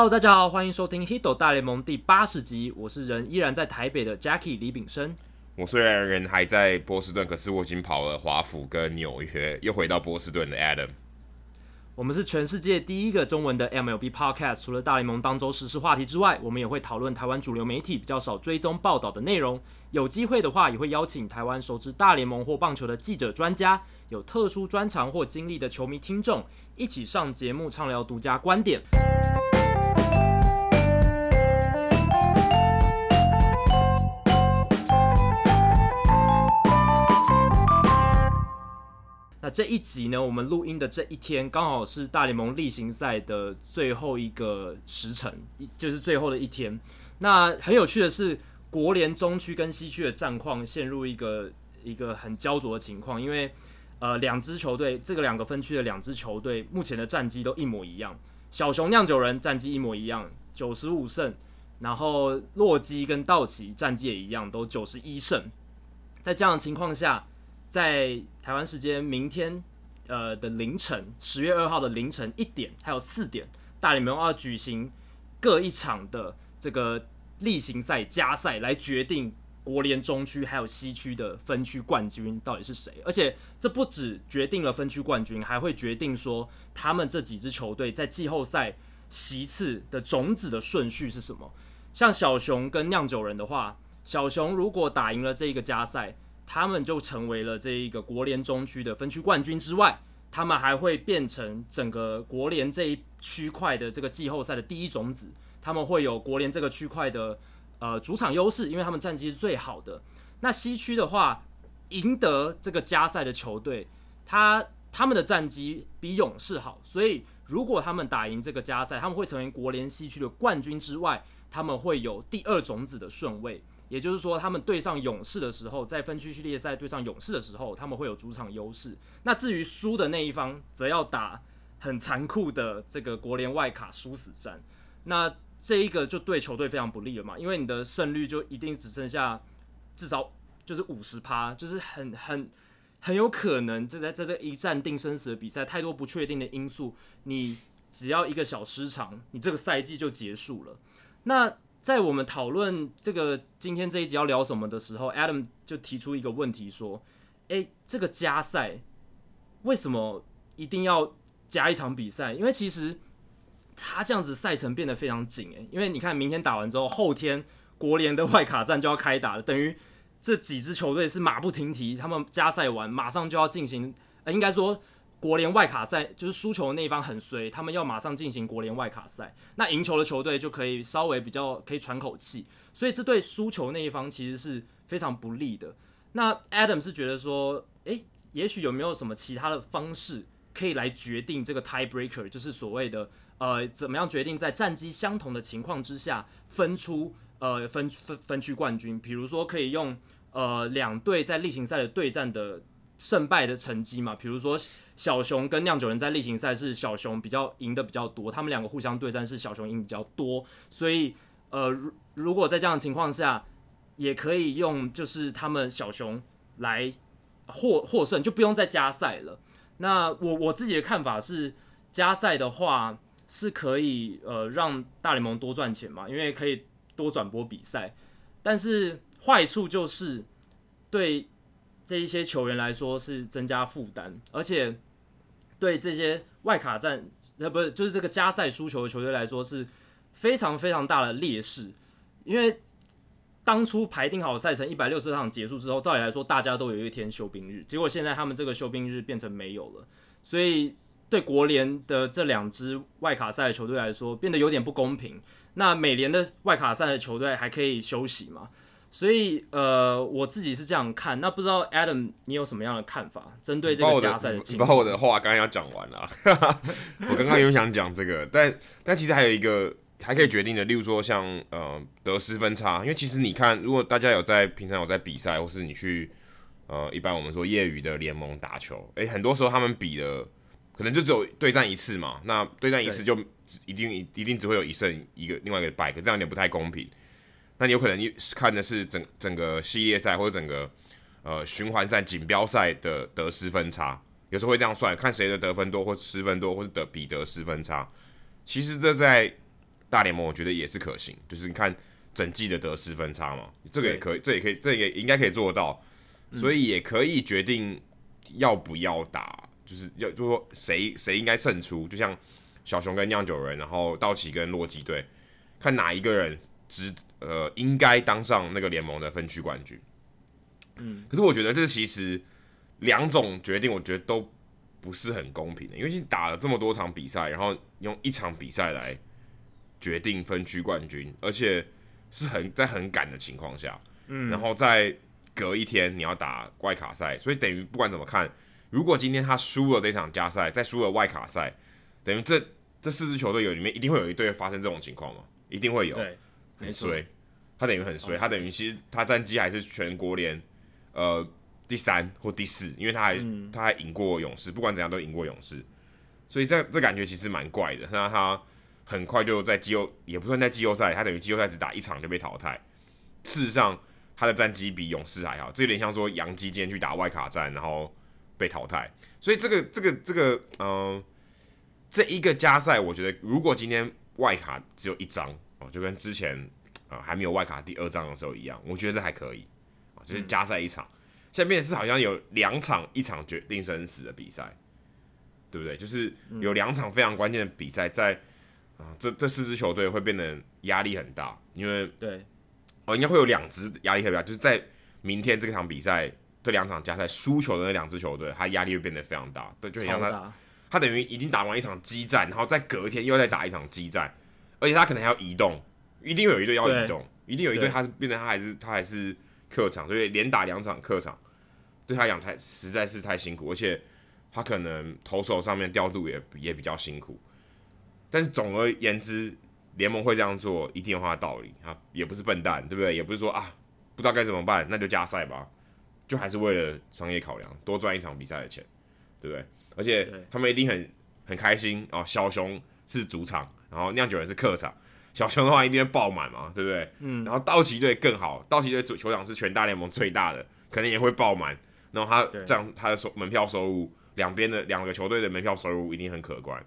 Hello，大家好，欢迎收听《Hito 大联盟》第八十集。我是人依然在台北的 Jackie 李炳生。我虽然人还在波士顿，可是我已经跑了华府跟纽约，又回到波士顿的 Adam。我们是全世界第一个中文的 MLB Podcast。除了大联盟当周时事话题之外，我们也会讨论台湾主流媒体比较少追踪报道的内容。有机会的话，也会邀请台湾熟知大联盟或棒球的记者、专家，有特殊专长或经历的球迷听众，一起上节目畅聊独家观点。那这一集呢，我们录音的这一天刚好是大联盟例行赛的最后一个时辰，就是最后的一天。那很有趣的是，国联中区跟西区的战况陷入一个一个很焦灼的情况，因为呃，两支球队，这个两个分区的两支球队目前的战绩都一模一样。小熊酿酒人战绩一模一样，九十五胜，然后洛基跟道奇战绩也一样，都九十一胜。在这样的情况下，在台湾时间明天，呃的凌晨，十月二号的凌晨一点，还有四点，大联盟要举行各一场的这个例行赛加赛，来决定国联中区还有西区的分区冠军到底是谁。而且这不只决定了分区冠军，还会决定说他们这几支球队在季后赛席次的种子的顺序是什么。像小熊跟酿酒人的话，小熊如果打赢了这一个加赛。他们就成为了这一个国联中区的分区冠军之外，他们还会变成整个国联这一区块的这个季后赛的第一种子。他们会有国联这个区块的呃主场优势，因为他们战绩是最好的。那西区的话，赢得这个加赛的球队，他他们的战绩比勇士好，所以如果他们打赢这个加赛，他们会成为国联西区的冠军之外，他们会有第二种子的顺位。也就是说，他们对上勇士的时候，在分区系列赛对上勇士的时候，他们会有主场优势。那至于输的那一方，则要打很残酷的这个国联外卡殊死战。那这一个就对球队非常不利了嘛，因为你的胜率就一定只剩下至少就是五十趴，就是很很很有可能这在在这一战定生死的比赛，太多不确定的因素，你只要一个小失常，你这个赛季就结束了。那在我们讨论这个今天这一集要聊什么的时候，Adam 就提出一个问题说：“诶，这个加赛为什么一定要加一场比赛？因为其实他这样子赛程变得非常紧诶，因为你看明天打完之后，后天国联的外卡战就要开打了，等于这几支球队是马不停蹄，他们加赛完马上就要进行，呃，应该说。”国联外卡赛就是输球的那一方很衰，他们要马上进行国联外卡赛，那赢球的球队就可以稍微比较可以喘口气，所以这对输球那一方其实是非常不利的。那 Adam 是觉得说，诶，也许有没有什么其他的方式可以来决定这个 tiebreaker，就是所谓的呃，怎么样决定在战绩相同的情况之下分出呃分分分区冠军？比如说可以用呃两队在例行赛的对战的。胜败的成绩嘛，比如说小熊跟酿酒人在例行赛是小熊比较赢的比较多，他们两个互相对战是小熊赢比较多，所以呃，如如果在这样的情况下，也可以用就是他们小熊来获获胜，就不用再加赛了。那我我自己的看法是，加赛的话是可以呃让大联盟多赚钱嘛，因为可以多转播比赛，但是坏处就是对。这一些球员来说是增加负担，而且对这些外卡战，呃，不是，就是这个加赛输球的球队来说是非常非常大的劣势。因为当初排定好赛程一百六十场结束之后，照理来说大家都有一天休兵日，结果现在他们这个休兵日变成没有了，所以对国联的这两支外卡赛的球队来说变得有点不公平。那美联的外卡赛的球队还可以休息吗？所以，呃，我自己是这样看。那不知道 Adam，你有什么样的看法？针对这个加赛的情况，你把我的话刚刚要讲完了。我刚刚有想讲这个，但但其实还有一个还可以决定的，例如说像呃得失分差。因为其实你看，如果大家有在平常有在比赛，或是你去呃一般我们说业余的联盟打球，诶，很多时候他们比的可能就只有对战一次嘛。那对战一次就一定一定只会有一胜一个另外一个败，可这样有点不太公平。那你有可能看的是整整个系列赛或者整个呃循环赛锦标赛的得失分差，有时候会这样算，看谁的得分多或失分多，或者得比得失分差。其实这在大联盟，我觉得也是可行，就是你看整季的得失分差嘛，这个也可以，这也可以，这也应该可以做到，所以也可以决定要不要打，就是要就是说谁谁应该胜出，就像小熊跟酿酒人，然后道奇跟洛基队，看哪一个人值呃应该当上那个联盟的分区冠军。嗯，可是我觉得这其实两种决定，我觉得都不是很公平的，因为你打了这么多场比赛，然后用一场比赛来决定分区冠军，而且是很在很赶的情况下，嗯，然后再隔一天你要打外卡赛，所以等于不管怎么看，如果今天他输了这场加赛，再输了外卡赛，等于这这四支球队有里面一定会有一队发生这种情况嘛？一定会有，对，很衰，他等于很衰，他等于其实他战绩还是全国联。呃，第三或第四，因为他还、嗯、他还赢过勇士，不管怎样都赢过勇士，所以这这感觉其实蛮怪的。那他很快就在季后，也不算在季后赛，他等于季后赛只打一场就被淘汰。事实上，他的战绩比勇士还好，这有点像说杨基今天去打外卡战，然后被淘汰。所以这个这个这个，嗯、呃，这一个加赛，我觉得如果今天外卡只有一张哦，就跟之前啊、呃、还没有外卡第二仗的时候一样，我觉得这还可以。就是加赛一场，下面是好像有两场一场决定生死的比赛，对不对？就是有两场非常关键的比赛，在啊，这这四支球队会变得压力很大，因为对，哦，应该会有两支压力特别大，就是在明天这场比赛这两场加赛输球的那两支球队，他压力会变得非常大，对，就很像他他等于已经打完一场激战，然后再隔一天又再打一场激战，而且他可能还要移动，一定有一队要移动，一定有一队他是变成他还是他还是。客场，所以连打两场客场，对他讲太实在是太辛苦，而且他可能投手上面调度也也比较辛苦。但是总而言之，联盟会这样做一定有他的道理啊，也不是笨蛋，对不对？也不是说啊不知道该怎么办，那就加赛吧，就还是为了商业考量，多赚一场比赛的钱，对不对？而且他们一定很很开心哦，小熊是主场，然后酿酒人是客场。小熊的话一定会爆满嘛，对不对？嗯。然后道奇队更好，道奇队主球场是全大联盟最大的，可能也会爆满。然后他这样他的收门票收入，两边的两个球队的门票收入一定很可观。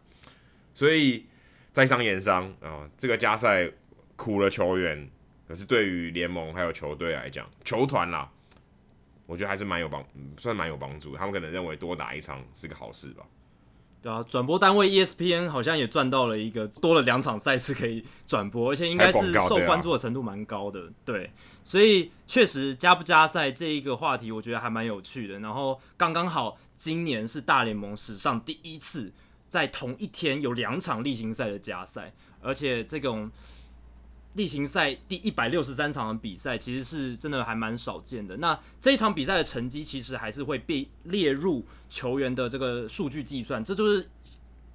所以在商言商啊，这个加赛苦了球员，可是对于联盟还有球队来讲，球团啦，我觉得还是蛮有帮，算蛮有帮助。他们可能认为多打一场是个好事吧。对啊，转播单位 ESPN 好像也赚到了一个多了两场赛事可以转播，而且应该是受关注的程度蛮高的。对，所以确实加不加赛这一个话题，我觉得还蛮有趣的。然后刚刚好，今年是大联盟史上第一次在同一天有两场例行赛的加赛，而且这种。例行赛第一百六十三场的比赛，其实是真的还蛮少见的。那这一场比赛的成绩，其实还是会被列入球员的这个数据计算，这就是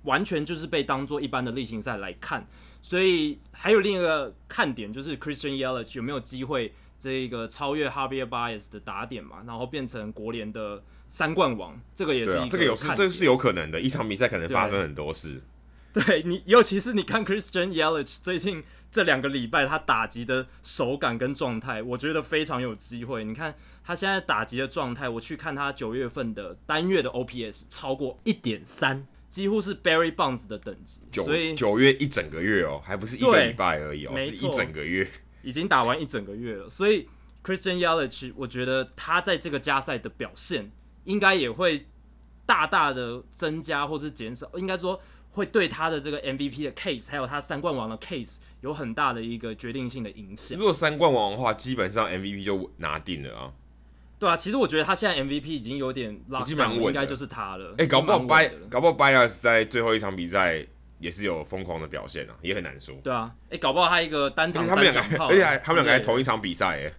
完全就是被当做一般的例行赛来看。所以还有另一个看点，就是 Christian Yelich 有没有机会这个超越 Javier Baez 的打点嘛，然后变成国联的三冠王，这个也是一个、啊、这个有是这个是有可能的。一场比赛可能发生很多事。对你，尤其是你看 Christian Yelich 最近这两个礼拜他打击的手感跟状态，我觉得非常有机会。你看他现在打击的状态，我去看他九月份的单月的 OPS 超过一点三，几乎是 Barry Bonds 的等级。所以九月一整个月哦，还不是一个礼拜而已哦，是一整个月，已经打完一整个月了。所以 Christian Yelich，我觉得他在这个加赛的表现，应该也会大大的增加或是减少，应该说。会对他的这个 MVP 的 case，还有他三冠王的 case 有很大的一个决定性的影响。如果三冠王的话，基本上 MVP 就拿定了啊。对啊，其实我觉得他现在 MVP 已经有点拉近，应该就是他了。哎、欸，搞不好 By 搞不好 Baez 在最后一场比赛也是有疯狂的表现啊，也很难说。对啊，哎、欸，搞不好他一个单场，他们两个，而且还他们两个还同一场比赛，哎，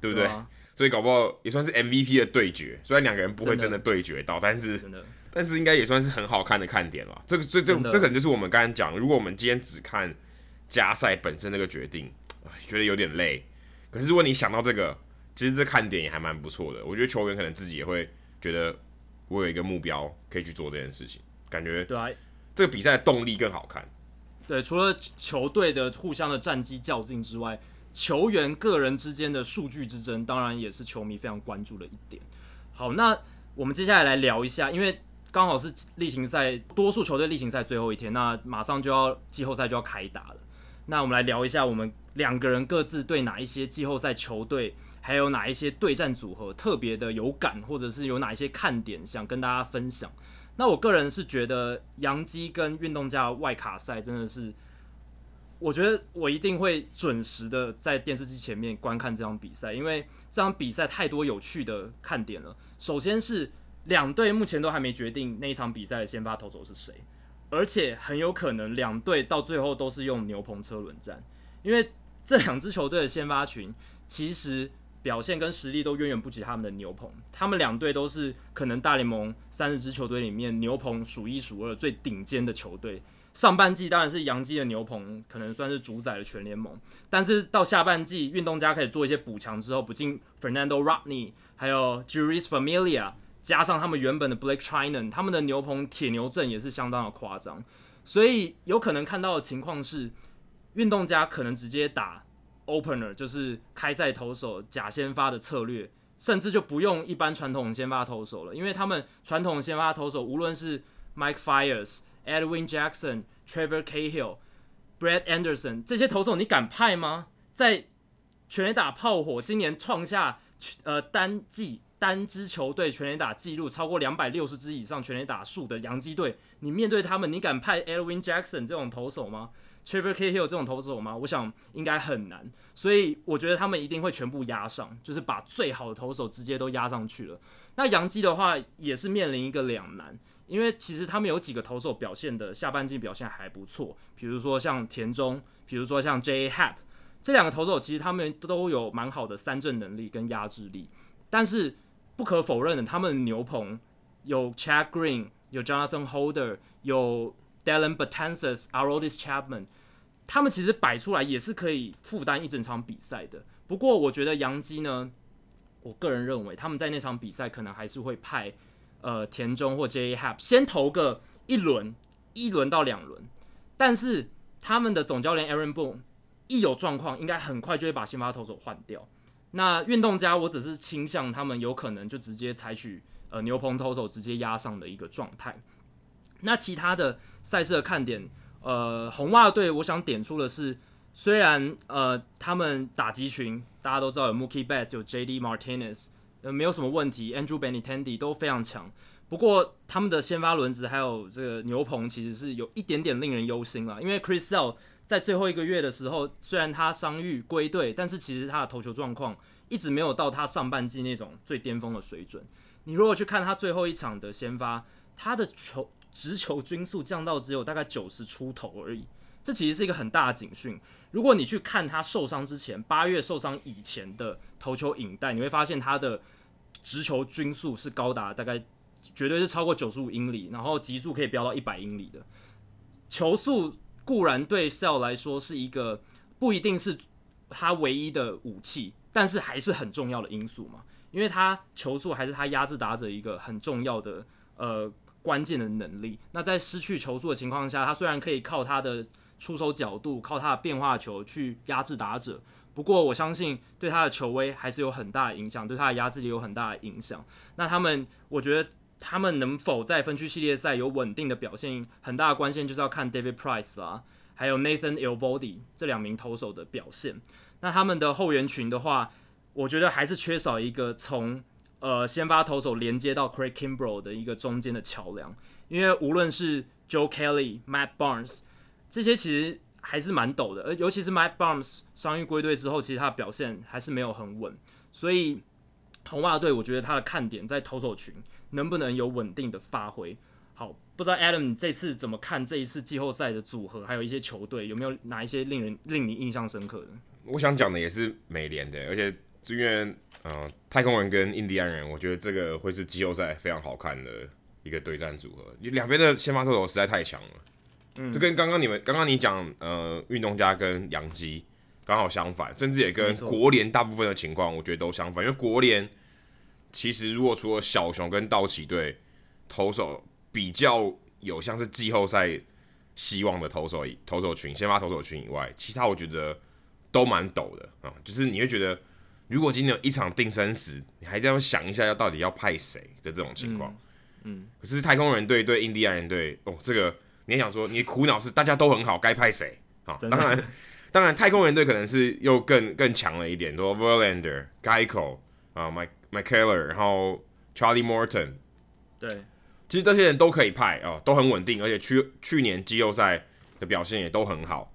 对不对？所以搞不好也算是 MVP 的对决，虽然两个人不会真的对决到，但是真的。但是应该也算是很好看的看点了。这个这这这可能就是我们刚才讲，如果我们今天只看加赛本身那个决定，觉得有点累。可是如果你想到这个，其实这看点也还蛮不错的。我觉得球员可能自己也会觉得，我有一个目标可以去做这件事情，感觉对啊，这个比赛的动力更好看。对，除了球队的互相的战绩较劲之外，球员个人之间的数据之争，当然也是球迷非常关注的一点。好，那我们接下来来聊一下，因为。刚好是例行赛，多数球队例行赛最后一天，那马上就要季后赛就要开打了。那我们来聊一下，我们两个人各自对哪一些季后赛球队，还有哪一些对战组合特别的有感，或者是有哪一些看点想跟大家分享。那我个人是觉得洋基跟运动家外卡赛真的是，我觉得我一定会准时的在电视机前面观看这场比赛，因为这场比赛太多有趣的看点了。首先是两队目前都还没决定那一场比赛的先发投手是谁，而且很有可能两队到最后都是用牛棚车轮战，因为这两支球队的先发群其实。表现跟实力都远远不及他们的牛棚，他们两队都是可能大联盟三十支球队里面牛棚数一数二最顶尖的球队。上半季当然是洋基的牛棚可能算是主宰了全联盟，但是到下半季运动家开始做一些补强之后，不进 Fernando Rodney 还有 Juris Familia 加上他们原本的 Blake Trinan，他们的牛棚铁牛阵也是相当的夸张，所以有可能看到的情况是，运动家可能直接打。Opener 就是开赛投手假先发的策略，甚至就不用一般传统先发投手了，因为他们传统先发投手无论是 Mike Fiers、Edwin Jackson、Trevor Cahill、Brett Anderson 这些投手，你敢派吗？在全垒打炮火今年创下呃单季单支球队全垒打纪录超过两百六十支以上全垒打数的洋基队，你面对他们，你敢派 Elvin Jackson 这种投手吗？Trevor Cahill 这种投手吗？我想应该很难，所以我觉得他们一定会全部压上，就是把最好的投手直接都压上去了。那洋基的话也是面临一个两难，因为其实他们有几个投手表现的下半季表现还不错，比如说像田中，比如说像 J Happ 这两个投手，其实他们都有蛮好的三振能力跟压制力。但是不可否认的，他们的牛棚有 Chad Green，有 Jonathan Holder，有 Dellin Betances、Aroldis Chapman，他们其实摆出来也是可以负担一整场比赛的。不过，我觉得洋基呢，我个人认为他们在那场比赛可能还是会派呃田中或 J.A. Happ 先投个一轮，一轮到两轮。但是他们的总教练 Aaron Boone 一有状况，应该很快就会把先发投手换掉。那运动家，我只是倾向他们有可能就直接采取呃牛棚投手直接压上的一个状态。那其他的赛事的看点，呃，红袜队我想点出的是，虽然呃他们打击群大家都知道有 Mookie Betts 有 J.D. Martinez，呃没有什么问题，Andrew Benintendi 都非常强。不过他们的先发轮值还有这个牛棚其实是有一点点令人忧心了，因为 Chris Sale 在最后一个月的时候，虽然他伤愈归队，但是其实他的投球状况一直没有到他上半季那种最巅峰的水准。你如果去看他最后一场的先发，他的球。直球均速降到只有大概九十出头而已，这其实是一个很大的警讯。如果你去看他受伤之前，八月受伤以前的投球影带，你会发现他的直球均速是高达大概绝对是超过九十五英里，然后极速可以飙到一百英里的。球速固然对 Sale 来说是一个不一定是他唯一的武器，但是还是很重要的因素嘛，因为他球速还是他压制打者一个很重要的呃。关键的能力。那在失去球速的情况下，他虽然可以靠他的出手角度、靠他的变化球去压制打者，不过我相信对他的球威还是有很大的影响，对他的压制力有很大的影响。那他们，我觉得他们能否在分区系列赛有稳定的表现，很大的关键就是要看 David Price 啦，还有 Nathan Eovaldi 这两名投手的表现。那他们的后援群的话，我觉得还是缺少一个从。呃，先发投手连接到 Craig Kimbrel 的一个中间的桥梁，因为无论是 Joe Kelly、Matt Barnes 这些其实还是蛮陡的，而尤其是 Matt Barnes 伤愈归队之后，其实他的表现还是没有很稳，所以红袜队我觉得他的看点在投手群能不能有稳定的发挥。好，不知道 Adam 你这次怎么看这一次季后赛的组合，还有一些球队有没有哪一些令人令你印象深刻的？我想讲的也是美联的，而且因为。嗯，太空人跟印第安人，我觉得这个会是季后赛非常好看的一个对战组合。两边的先发投手实在太强了，嗯，就跟刚刚你们刚刚你讲，呃，运动家跟洋基刚好相反，甚至也跟国联大部分的情况，我觉得都相反。因为国联其实如果除了小熊跟道奇队投手比较有像是季后赛希望的投手投手群、先发投手群以外，其他我觉得都蛮陡的啊，就是你会觉得。如果今天有一场定生死，你还是要想一下要到底要派谁的这种情况。嗯，嗯，可是太空人队对印第安人队，哦，这个你也想说，你苦恼是大家都很好，该派谁？啊，当然当然，太空人队可能是又更更强了一点，说 Verlander、Geico 啊、Mike McKellar，然后 Charlie Morton，对，其实这些人都可以派哦，都很稳定，而且去去年季后赛的表现也都很好，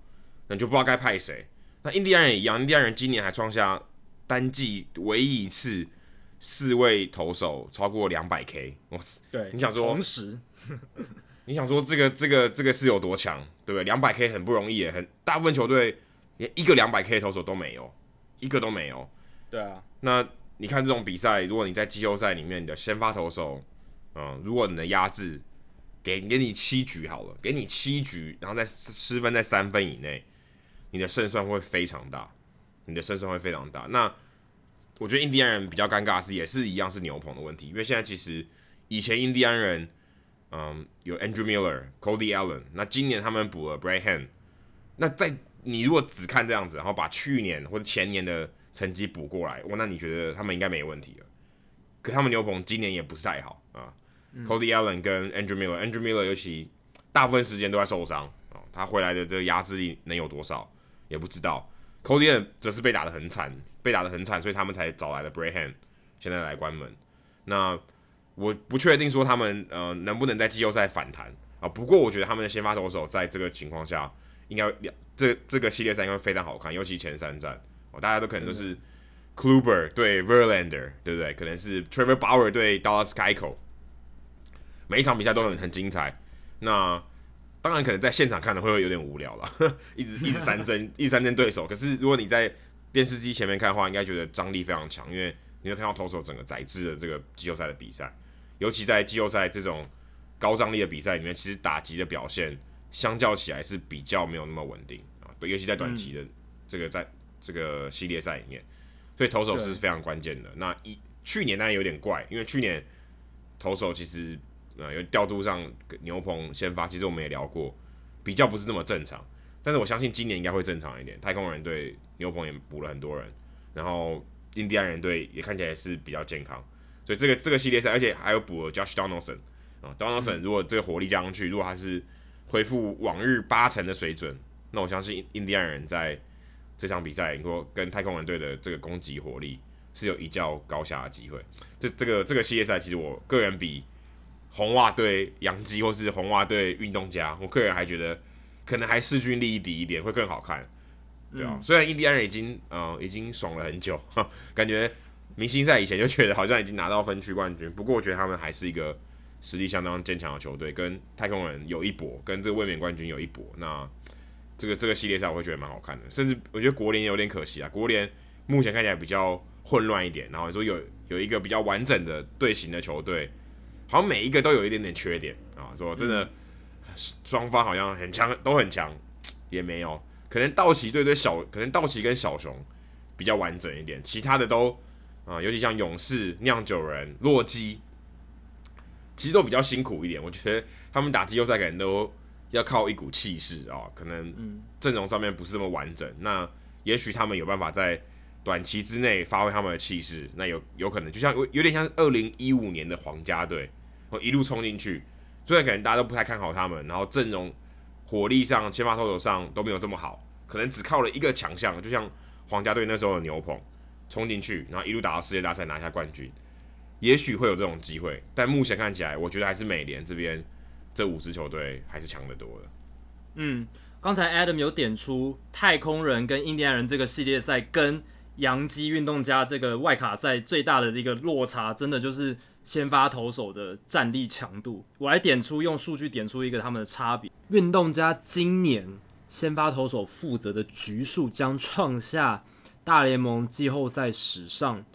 那就不知道该派谁。那印第安人也一样，印第安人今年还创下单季唯一一次四位投手超过两百 K，哇，对，你想说同时，你想说这个这个这个是有多强，对不对？两百 K 很不容易，很大部分球队连一个两百 K 的投手都没有，一个都没有。对啊，那你看这种比赛，如果你在季后赛里面你的先发投手，嗯，如果你的压制给给你七局好了，给你七局，然后再失分在三分以内。你的胜算会非常大，你的胜算会非常大。那我觉得印第安人比较尴尬的是，也是一样是牛棚的问题，因为现在其实以前印第安人，嗯，有 Andrew Miller、Cody Allen，那今年他们补了 bray hand。那在你如果只看这样子，然后把去年或者前年的成绩补过来，哇，那你觉得他们应该没问题了？可他们牛棚今年也不是太好啊。嗯、Cody Allen 跟 Andrew Miller，Andrew Miller 尤其大部分时间都在受伤啊，他回来的这个压制力能有多少？也不知道，Cody Allen 则是被打得很惨，被打得很惨，所以他们才找来了 Brayhan，现在来关门。那我不确定说他们呃能不能在季后赛反弹啊。不过我觉得他们的先发投手在这个情况下，应该两这这个系列赛应该非常好看，尤其前三战哦，大家都可能都是 Kluber 对 Verlander，对不对？可能是 Trevor Bauer 对 Dallas Keuchel，每一场比赛都很很精彩。那当然，可能在现场看的会有点无聊了，一直一直三针，一直三针对手。可是如果你在电视机前面看的话，应该觉得张力非常强，因为你会看到投手整个宰制的这个季后赛的比赛，尤其在季后赛这种高张力的比赛里面，其实打击的表现相较起来是比较没有那么稳定尤其在短期的这个在这个系列赛里面，所以投手是非常关键的。那一去年当然有点怪，因为去年投手其实。呃，有调度上牛棚先发，其实我们也聊过，比较不是那么正常。但是我相信今年应该会正常一点。太空人队牛棚也补了很多人，然后印第安人队也看起来是比较健康，所以这个这个系列赛，而且还有补了 Josh Donaldson 啊，Donaldson 如果这个火力加上去，如果他是恢复往日八成的水准，那我相信印第安人在这场比赛，你说跟太空人队的这个攻击火力是有一较高下的机会。这这个这个系列赛，其实我个人比。红袜队洋基，或是红袜队运动家，我个人还觉得可能还势均力敌一点会更好看，对啊。嗯、虽然印第安人已经呃已经爽了很久，感觉明星赛以前就觉得好像已经拿到分区冠军，不过我觉得他们还是一个实力相当坚强的球队，跟太空人有一搏，跟这个卫冕冠军有一搏。那这个这个系列赛我会觉得蛮好看的，甚至我觉得国联有点可惜啊，国联目前看起来比较混乱一点，然后说有有一个比较完整的队形的球队。好像每一个都有一点点缺点啊，说真的，双方好像很强，都很强，也没有。可能道奇队对小，可能道奇跟小熊比较完整一点，其他的都啊，尤其像勇士、酿酒人、洛基，其实都比较辛苦一点。我觉得他们打季后赛可能都要靠一股气势啊，可能阵容上面不是这么完整。那也许他们有办法在。短期之内发挥他们的气势，那有有可能就像有有点像二零一五年的皇家队，我一路冲进去，虽然可能大家都不太看好他们，然后阵容火力上、先发投手上都没有这么好，可能只靠了一个强项，就像皇家队那时候的牛棚冲进去，然后一路打到世界大赛拿下冠军，也许会有这种机会，但目前看起来，我觉得还是美联这边这五支球队还是强得多的。嗯，刚才 Adam 有点出太空人跟印第安人这个系列赛跟。洋基运动家这个外卡赛最大的一个落差，真的就是先发投手的战力强度。我来点出，用数据点出一个他们的差别。运动家今年先发投手负责的局数将创下大联盟季后赛史上，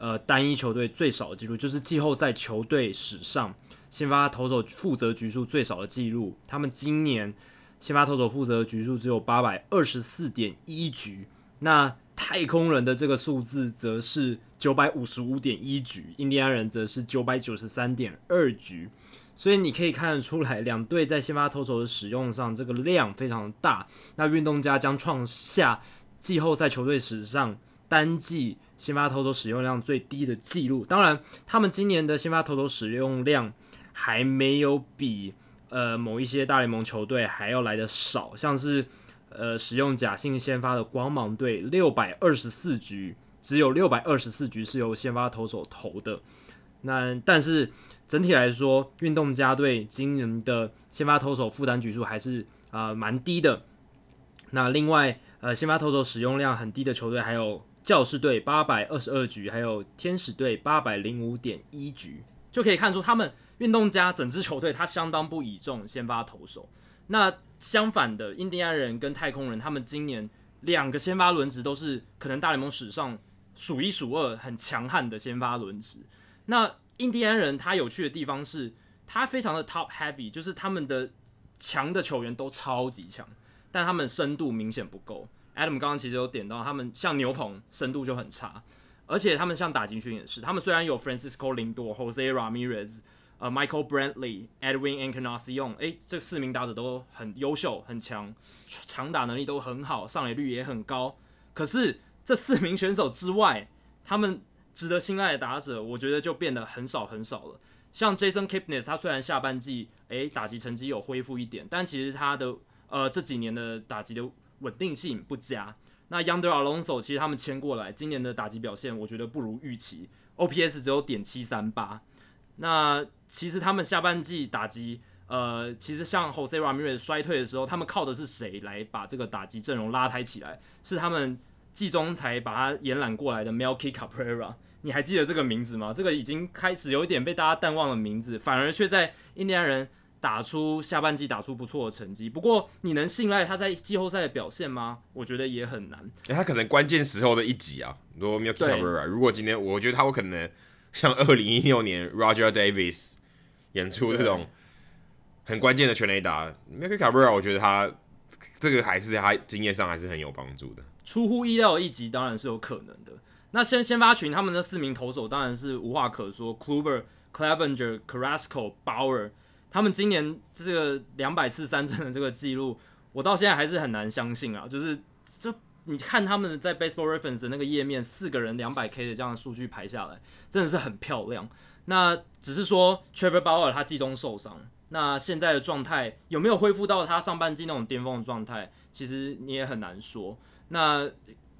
呃，单一球队最少的记录，就是季后赛球队史上先发投手负责局数最少的记录。他们今年先发投手负责局数只有八百二十四点一局。那太空人的这个数字则是九百五十五点一局，印第安人则是九百九十三点二局，所以你可以看得出来，两队在先发投手的使用上，这个量非常大。那运动家将创下季后赛球队史上单季先发投手使用量最低的记录。当然，他们今年的先发投手使用量还没有比呃某一些大联盟球队还要来得少，像是。呃使用假性先发的光芒队，六百二十四局只有六百二十四局是由先发投手投的。那但是整体来说，运动家队今年的先发投手负担局数还是啊蛮、低的。那另外呃先发投手使用量很低的球队还有教士队八百二十二局，还有天使队八百零五点一局，就可以看出他们运动家整支球队他相当不倚重先发投手。那相反的，印第安人跟太空人他们今年两个先发轮值都是可能大联盟史上数一数二很强悍的先发轮值。那印第安人他有趣的地方是，他非常的 top heavy，就是他们的强的球员都超级强，但他们深度明显不够。Adam 刚刚其实有点到，他们像牛棚深度就很差，而且他们像打击群也是，他们虽然有 Francisco Lindo、Jose Ramirez、呃 Michael Brantley、Edwin Encarnacion，哎，这四名打者都很优秀、很强，强打能力都很好，上垒率也很高。可是这四名选手之外，他们值得信赖的打者，我觉得就变得很少很少了。像 Jason Kipnis，他虽然下半季哎打击成绩有恢复一点，但其实他的呃这几年的打击的。稳定性不佳。那 Yonder Alonso 其实他们签过来，今年的打击表现我觉得不如预期，OPS 只有点七三八。那其实他们下半季打击，呃，其实像 Jose Ramirez 衰退的时候，他们靠的是谁来把这个打击阵容拉抬起来？是他们季中才把他延揽过来的 Melky Cabrera。你还记得这个名字吗？这个已经开始有一点被大家淡忘的名字，反而却在印第安人。打出下半季打出不错的成绩，不过你能信赖他在季后赛的表现吗？我觉得也很难。欸、他可能关键时候的一集啊，如果 Melky Cabrera，如果今天我觉得他有可能像二零一六年 Roger Davis 演出这种很关键的全垒打，Milky Cabrera，我觉得他这个还是他经验上还是很有帮助的。出乎意料的一集当然是有可能的。那先先发群他们的四名投手当然是无话可说，Kluber、Clevenger、Carrasco、Bauer。他们今年这个两百次三振的这个记录，我到现在还是很难相信啊！就是这你看他们在 Baseball Reference 的那个页面，四个人两百 K 的这样的数据排下来，真的是很漂亮。那只是说 Trevor Bauer 他季中受伤，那现在的状态有没有恢复到他上半季那种巅峰的状态？其实你也很难说。那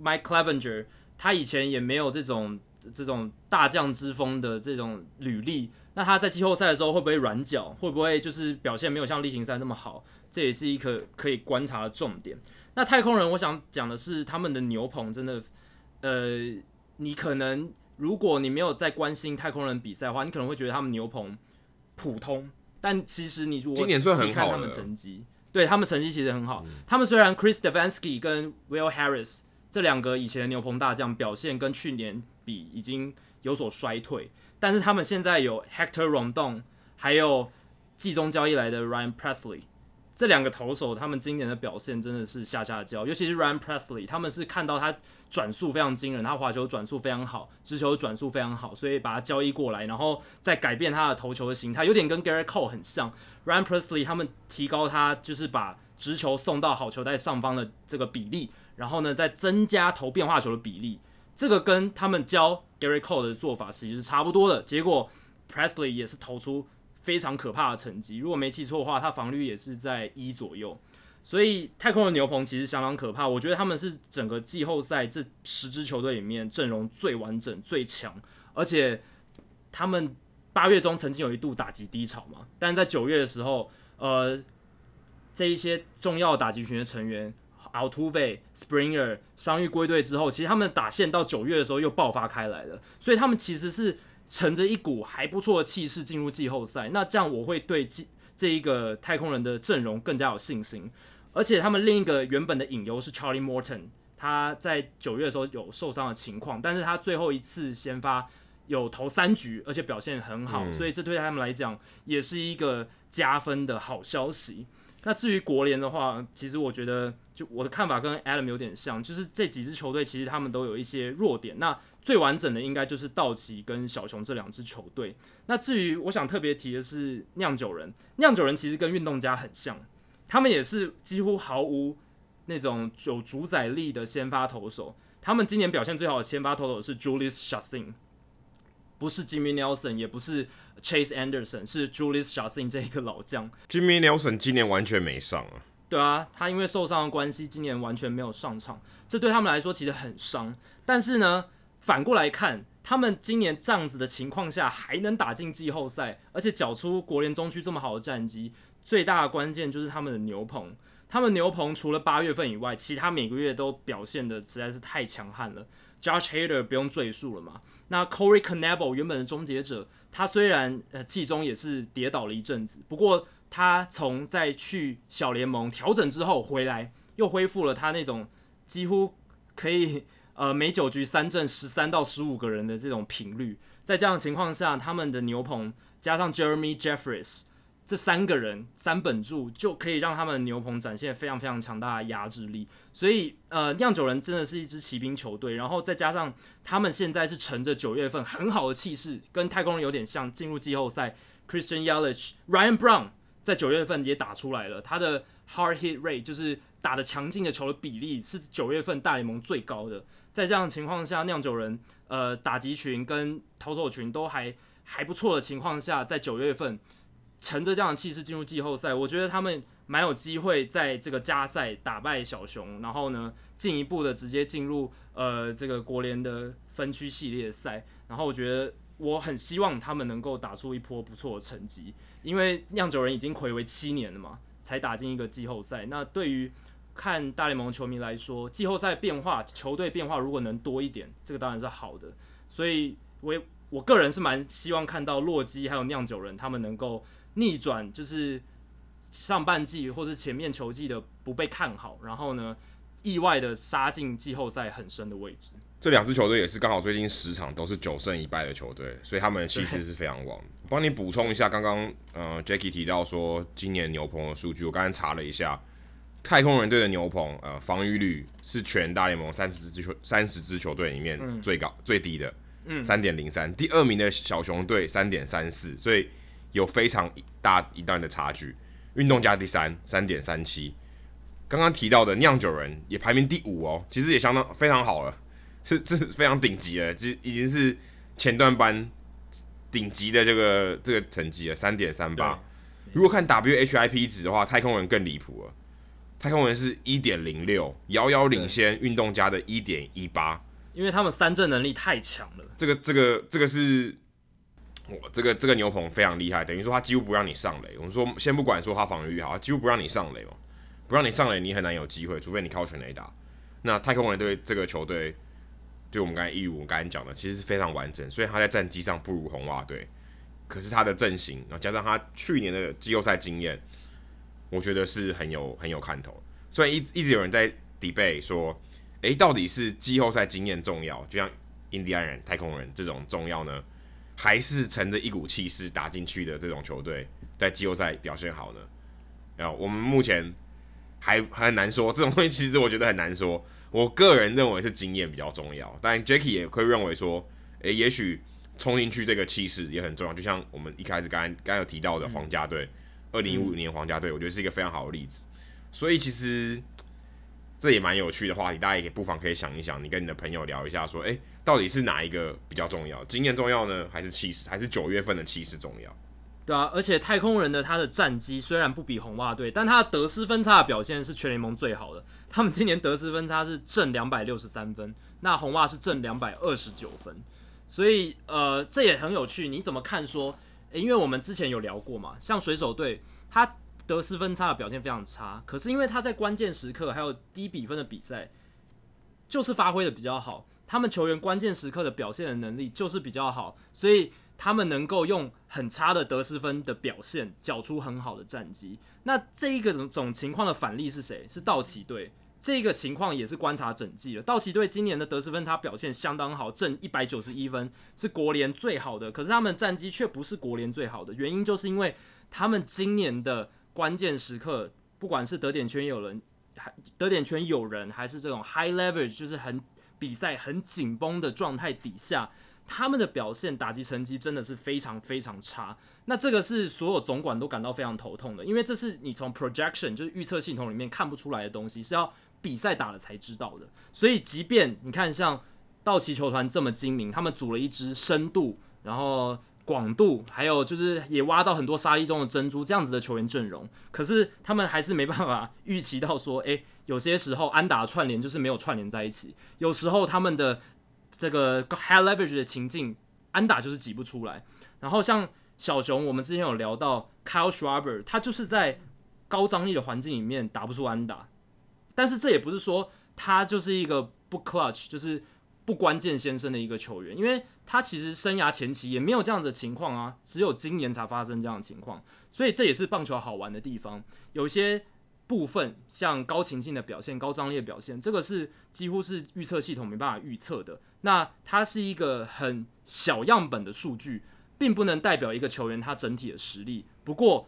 Mike Clevenger 他以前也没有这种这种大将之风的这种履历。那他在季后赛的时候会不会软脚？会不会就是表现没有像例行赛那么好？这也是一个可以观察的重点。那太空人，我想讲的是他们的牛棚真的，呃，你可能如果你没有在关心太空人比赛的话，你可能会觉得他们牛棚普通。但其实你如果细看他们成绩，对他们成绩其实很好。嗯、他们虽然 Chris Devensky 跟 Will Harris 这两个以前的牛棚大将表现跟去年比已经有所衰退。但是他们现在有 Hector Rondon，还有季中交易来的 Ryan Presley，这两个投手，他们今年的表现真的是下下焦。尤其是 Ryan Presley，他们是看到他转速非常惊人，他滑球转速非常好，直球转速非常好，所以把他交易过来，然后再改变他的投球的形态，有点跟 Gary Cole 很像。Ryan Presley 他们提高他就是把直球送到好球带上方的这个比例，然后呢再增加投变化球的比例。这个跟他们教 Gary Cole 的做法其实是差不多的。结果 Presley 也是投出非常可怕的成绩。如果没记错的话，他防率也是在一左右。所以太空的牛棚其实相当可怕。我觉得他们是整个季后赛这十支球队里面阵容最完整、最强。而且他们八月中曾经有一度打击低潮嘛，但在九月的时候，呃，这一些重要打击群的成员。Altuve、Springer 伤愈归队之后，其实他们的打线到九月的时候又爆发开来了，所以他们其实是乘着一股还不错的气势进入季后赛。那这样我会对这这一个太空人的阵容更加有信心。而且他们另一个原本的隐忧是 Charlie Morton，他在九月的时候有受伤的情况，但是他最后一次先发有投三局，而且表现很好，嗯、所以这对他们来讲也是一个加分的好消息。那至于国联的话，其实我觉得，就我的看法跟 Adam 有点像，就是这几支球队其实他们都有一些弱点。那最完整的应该就是道奇跟小熊这两支球队。那至于我想特别提的是酿酒人，酿酒人其实跟运动家很像，他们也是几乎毫无那种有主宰力的先发投手。他们今年表现最好的先发投手是 Julius Chacin，不是 Jimmy Nelson，也不是。Chase Anderson 是 Julius Chacin 这一个老将，Jimmy Nelson 今年完全没上啊。对啊，他因为受伤的关系，今年完全没有上场，这对他们来说其实很伤。但是呢，反过来看，他们今年这样子的情况下还能打进季后赛，而且缴出国联中区这么好的战绩，最大的关键就是他们的牛棚。他们牛棚除了八月份以外，其他每个月都表现得实在是太强悍了。Josh Hader 不用赘述了嘛。那 Corey Knebel 原本的终结者，他虽然呃季中也是跌倒了一阵子，不过他从在去小联盟调整之后回来，又恢复了他那种几乎可以呃每九局三振十三到十五个人的这种频率。在这样的情况下，他们的牛棚加上 Jeremy Jeffress。这三个人三本柱就可以让他们牛棚展现非常非常强大的压制力，所以呃，酿酒人真的是一支骑兵球队，然后再加上他们现在是乘着九月份很好的气势，跟太空人有点像，进入季后赛。Christian Yelich、Ryan Brown 在九月份也打出来了，他的 hard hit rate 就是打的强劲的球的比例是九月份大联盟最高的。在这样的情况下，酿酒人呃打击群跟投手群都还还不错的情况下，在九月份。乘着这样的气势进入季后赛，我觉得他们蛮有机会在这个加赛打败小熊，然后呢进一步的直接进入呃这个国联的分区系列赛。然后我觉得我很希望他们能够打出一波不错的成绩，因为酿酒人已经睽违七年了嘛，才打进一个季后赛。那对于看大联盟球迷来说，季后赛变化球队变化如果能多一点，这个当然是好的。所以我我个人是蛮希望看到洛基还有酿酒人他们能够。逆转就是上半季或是前面球季的不被看好，然后呢，意外的杀进季后赛很深的位置。这两支球队也是刚好最近十场都是九胜一败的球队，所以他们的气势是非常旺。帮你补充一下，刚刚呃，Jackie 提到说今年牛棚的数据，我刚才查了一下，太空人队的牛棚呃防御率是全大联盟三十支球三十支球队里面最高、嗯、最低的，嗯，三点零三。第二名的小熊队三点三四，所以。有非常大一段的差距，运动家第三，三点三七。刚刚提到的酿酒人也排名第五哦，其实也相当非常好了，是是非常顶级了，其实已经是前段班顶级的这个这个成绩了，三点三八。如果看 WHIP 值的话，太空人更离谱了，太空人是一点零六，遥遥领先运动家的一点一八，因为他们三振能力太强了。这个这个这个是。我这个这个牛棚非常厉害，等于说他几乎不让你上垒。我们说先不管说他防御率好，他几乎不让你上垒嘛，不让你上垒，你很难有机会，除非你靠全垒打。那太空人对这个球队，就我们刚才一如我们刚才讲的，其实是非常完整。所以他在战绩上不如红袜队，可是他的阵型，然后加上他去年的季后赛经验，我觉得是很有很有看头。虽然一一直有人在 debate 说，诶，到底是季后赛经验重要，就像印第安人、太空人这种重要呢？还是乘着一股气势打进去的这种球队，在季后赛表现好呢？然后我们目前还还很难说，这种东西其实我觉得很难说。我个人认为是经验比较重要，但 Jacky 也会认为说，诶，也许冲进去这个气势也很重要。就像我们一开始刚刚刚有提到的皇家队，二零一五年皇家队，我觉得是一个非常好的例子。所以其实。这也蛮有趣的话题，大家也可以不妨可以想一想，你跟你的朋友聊一下，说，诶，到底是哪一个比较重要？经验重要呢，还是气势？还是九月份的气势重要？对啊，而且太空人的他的战绩虽然不比红袜队，但他的得失分差的表现是全联盟最好的。他们今年得失分差是正两百六十三分，那红袜是正两百二十九分，所以呃，这也很有趣。你怎么看说？因为我们之前有聊过嘛，像水手队，他。得失分差的表现非常差，可是因为他在关键时刻还有低比分的比赛，就是发挥的比较好。他们球员关键时刻的表现的能力就是比较好，所以他们能够用很差的得失分的表现缴出很好的战绩。那这一个种种情况的反例是谁？是道奇队。这个情况也是观察整季了。道奇队今年的得失分差表现相当好，正一百九十一分，是国联最好的。可是他们战绩却不是国联最好的，原因就是因为他们今年的。关键时刻，不管是得点圈有人，还得点圈有人，还是这种 high leverage，就是很比赛很紧绷的状态底下，他们的表现打击成绩真的是非常非常差。那这个是所有总管都感到非常头痛的，因为这是你从 projection 就是预测系统里面看不出来的东西，是要比赛打了才知道的。所以，即便你看像道奇球团这么精明，他们组了一支深度，然后。广度，还有就是也挖到很多沙粒中的珍珠这样子的球员阵容，可是他们还是没办法 预期到说，诶，有些时候安打串联就是没有串联在一起，有时候他们的这个 high leverage 的情境，安打就是挤不出来。然后像小熊，我们之前有聊到 Kyle Schwarber，他就是在高张力的环境里面打不出安打，但是这也不是说他就是一个不 clutch，就是。不关键先生的一个球员，因为他其实生涯前期也没有这样的情况啊，只有今年才发生这样的情况，所以这也是棒球好玩的地方。有一些部分像高情境的表现、高张力的表现，这个是几乎是预测系统没办法预测的。那它是一个很小样本的数据，并不能代表一个球员他整体的实力。不过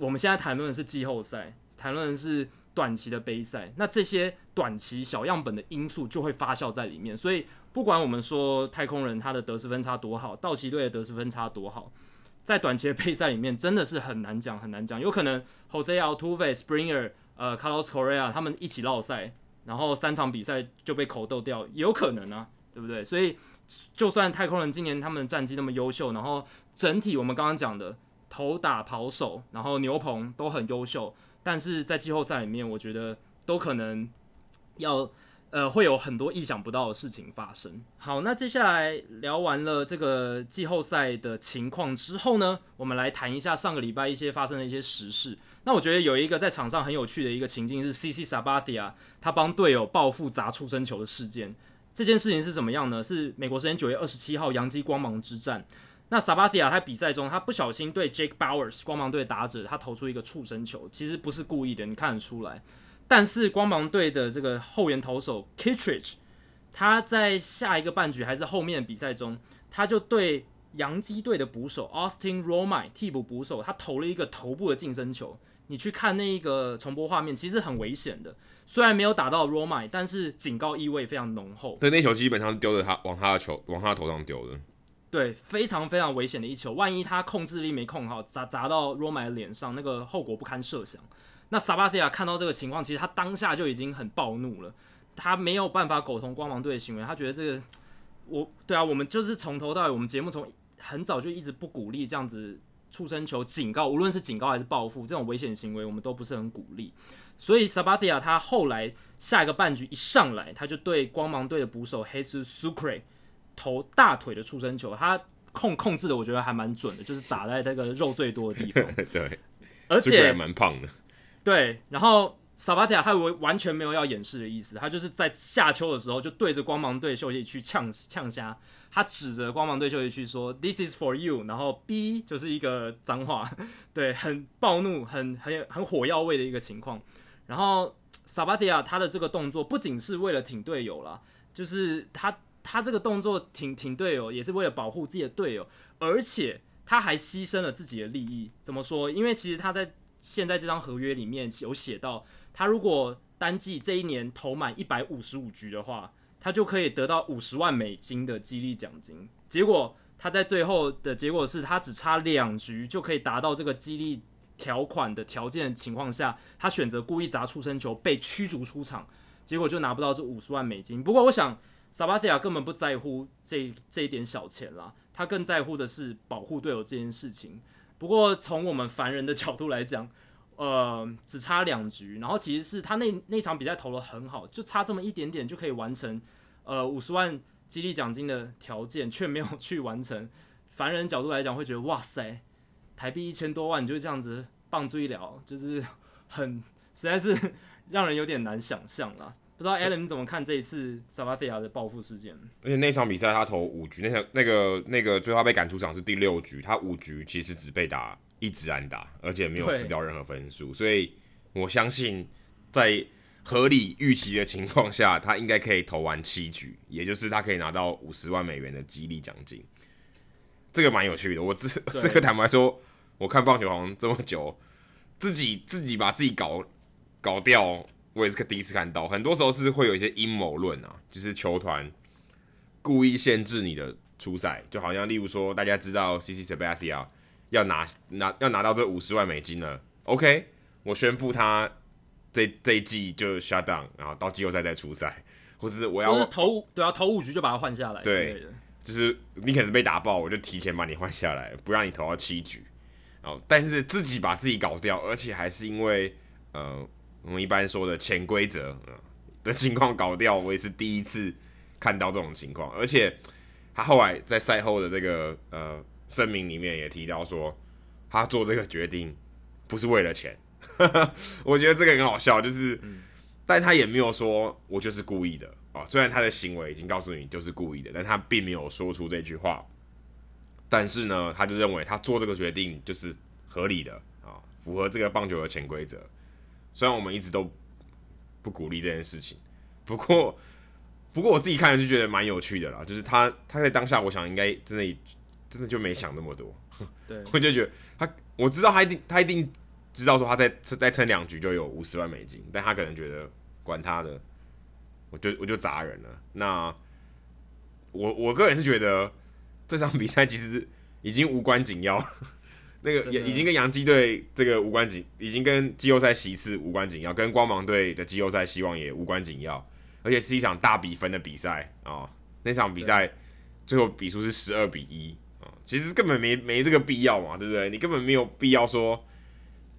我们现在谈论的是季后赛，谈论的是。短期的杯赛，那这些短期小样本的因素就会发酵在里面。所以，不管我们说太空人他的得失分差多好，道奇队的得失分差多好，在短期的杯赛里面真的是很难讲，很难讲。有可能 Jose Altuve、Springer、呃 Carlos Correa 他们一起落赛，然后三场比赛就被口斗掉，也有可能啊，对不对？所以，就算太空人今年他们的战绩那么优秀，然后整体我们刚刚讲的投打跑手，然后牛棚都很优秀。但是在季后赛里面，我觉得都可能要呃会有很多意想不到的事情发生。好，那接下来聊完了这个季后赛的情况之后呢，我们来谈一下上个礼拜一些发生的一些时事。那我觉得有一个在场上很有趣的一个情境是 CC Sabathia 他帮队友报复砸触身球的事件。这件事情是怎么样呢？是美国时间九月二十七号洋基光芒之战。那 Sabathia 他比赛中，他不小心对 Jake Bowers 光芒队打者，他投出一个触身球，其实不是故意的，你看得出来。但是光芒队的这个后援投手 Kittredge，他在下一个半局还是后面的比赛中，他就对洋基队的捕手 Austin Romine 替补捕手，他投了一个头部的近身球。你去看那一个重播画面，其实很危险的。虽然没有打到 Romine，但是警告意味非常浓厚。对，那球基本上丢着他往他的球往他的头上丢的。对，非常非常危险的一球，万一他控制力没控好，砸砸到 Romine 的脸上，那个后果不堪设想。那 Sabathia 看到这个情况，其实他当下就已经很暴怒了，他没有办法苟同光芒队的行为，他觉得这个，我对啊，我们就是从头到尾，我们节目从很早就一直不鼓励这样子触身球警告，无论是警告还是报复，这种危险行为我们都不是很鼓励。所以 Sabathia 他后来下一个半局一上来，他就对光芒队的捕手 Jesus Sucre。投大腿的触身球，他控控制的我觉得还蛮准的，就是打在那个肉最多的地方。对，而且蛮胖的。对，然后萨巴蒂亚他完完全没有要掩饰的意思，他就是在下秋的时候就对着光芒队休息区呛呛虾，他指着光芒队休息区说 “This is for you”，然后 “B” 就是一个脏话，对，很暴怒、很很很火药味的一个情况。然后萨巴蒂亚他的这个动作不仅是为了挺队友啦，就是他。他这个动作挺挺队友，也是为了保护自己的队友，而且他还牺牲了自己的利益。怎么说？因为其实他在现在这张合约里面有写到，他如果单季这一年投满一百五十五局的话，他就可以得到五十万美金的激励奖金。结果他在最后的结果是他只差两局就可以达到这个激励条款的条件的情况下，他选择故意砸出生球被驱逐出场，结果就拿不到这五十万美金。不过我想。萨巴蒂亚根本不在乎这这一点小钱啦，他更在乎的是保护队友这件事情。不过从我们凡人的角度来讲，呃，只差两局，然后其实是他那那场比赛投得很好，就差这么一点点就可以完成呃五十万激励奖金的条件，却没有去完成。凡人角度来讲会觉得哇塞，台币一千多万你就这样子棒追了，就是很实在是 让人有点难想象啦。不知道 Alan 你怎么看这一次萨巴蒂亚的报复事件？而且那场比赛他投五局，那场那个那个最后被赶出场是第六局，他五局其实只被打一直安打，而且没有失掉任何分数，所以我相信在合理预期的情况下，他应该可以投完七局，也就是他可以拿到五十万美元的激励奖金。这个蛮有趣的，我这 这个坦白说，我看棒球好像这么久，自己自己把自己搞搞掉。我也是第一次看到，很多时候是会有一些阴谋论啊，就是球团故意限制你的出赛，就好像例如说，大家知道 CC Sabathia 要拿拿要拿到这五十万美金了，OK，我宣布他这这一季就 shut down，然后到季后赛再出赛，或是我要是投对啊投五局就把他换下来，对，就是你可能被打爆，我就提前把你换下来，不让你投到七局。哦，但是自己把自己搞掉，而且还是因为呃，我们一般说的潜规则啊的情况搞掉，我也是第一次看到这种情况。而且他后来在赛后的这个呃声明里面也提到说，他做这个决定不是为了钱。我觉得这个很好笑，就是，但他也没有说我就是故意的啊。虽然他的行为已经告诉你就是故意的，但他并没有说出这句话。但是呢，他就认为他做这个决定就是合理的啊，符合这个棒球的潜规则。虽然我们一直都不鼓励这件事情，不过不过我自己看了就觉得蛮有趣的啦。就是他他在当下，我想应该真的真的就没想那么多。对，我就觉得他我知道他一定他一定知道说他再再撑两局就有五十万美金，但他可能觉得管他的，我就我就砸人了。那我我个人是觉得。这场比赛其实已经无关紧要，那个也已经跟洋基队这个无关紧，已经跟季后赛席次无关紧要，跟光芒队的季后赛希望也无关紧要，而且是一场大比分的比赛啊、哦！那场比赛最后比数是十二比一啊、哦，其实根本没没这个必要嘛，对不对？你根本没有必要说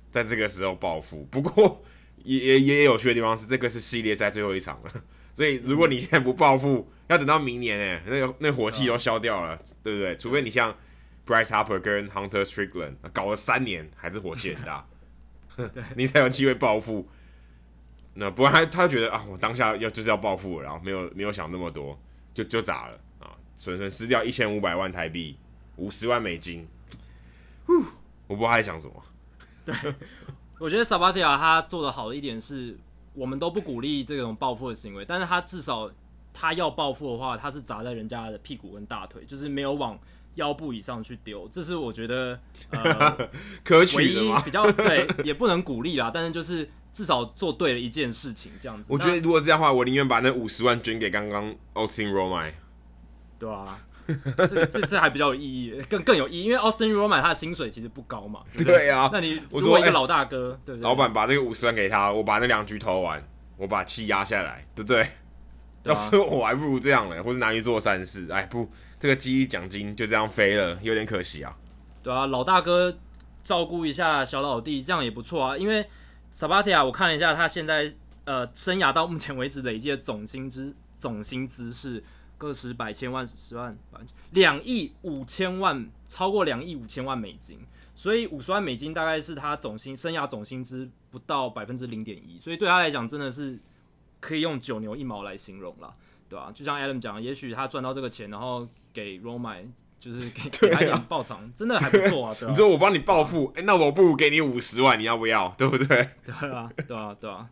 在这个时候报复。不过也也也有趣的地方是，这个是系列赛最后一场了。所以，如果你现在不报复，要等到明年哎，那个那火气都消掉了，对不对？除非你像 Bryce Harper 跟 Hunter Strickland 搞了三年，还是火气很大，你才有机会报复。那不然他他觉得啊，我当下要就是要报复，然后没有没有想那么多，就就砸了啊，损损失掉一千五百万台币，五十万美金。呼，我不知道他在想什么。对，我觉得 Sabathia 他做的好的一点是。我们都不鼓励这种报复的行为，但是他至少他要报复的话，他是砸在人家的屁股跟大腿，就是没有往腰部以上去丢，这是我觉得呃 可取的吗？比较对，也不能鼓励啦，但是就是至少做对了一件事情，这样子。我觉得如果这样的话，我宁愿把那五十万捐给刚刚 Austin Romine，对啊。这这这还比较有意义，更更有意义，因为 Austin Romine 他的薪水其实不高嘛。对，对，对啊，那你如果一个老大哥，欸、对不对？老板把这个五十万给他，我把那两局投完，我把气压下来，对不对？对啊、要是我还不如这样嘞，或是拿去做善事。哎，不，这个记忆奖金就这样飞了，有点可惜啊。对啊，老大哥照顾一下小老弟，这样也不错啊。因为 Sabatia，我看了一下，他现在呃生涯到目前为止累计的总薪资总薪资是。个十百千万十万两亿五千万，超过两亿五千万美金，所以五十万美金大概是他总薪生涯总薪资不到百分之零点一，所以对他来讲真的是可以用九牛一毛来形容了，对吧、啊？就像 Adam 讲，也许他赚到这个钱，然后给 Romine 就是给 给他一点报偿，真的还不错啊。对啊，你说我帮你报复，哎、欸，那我不如给你五十万，你要不要？对不对？对啊，对啊，对啊。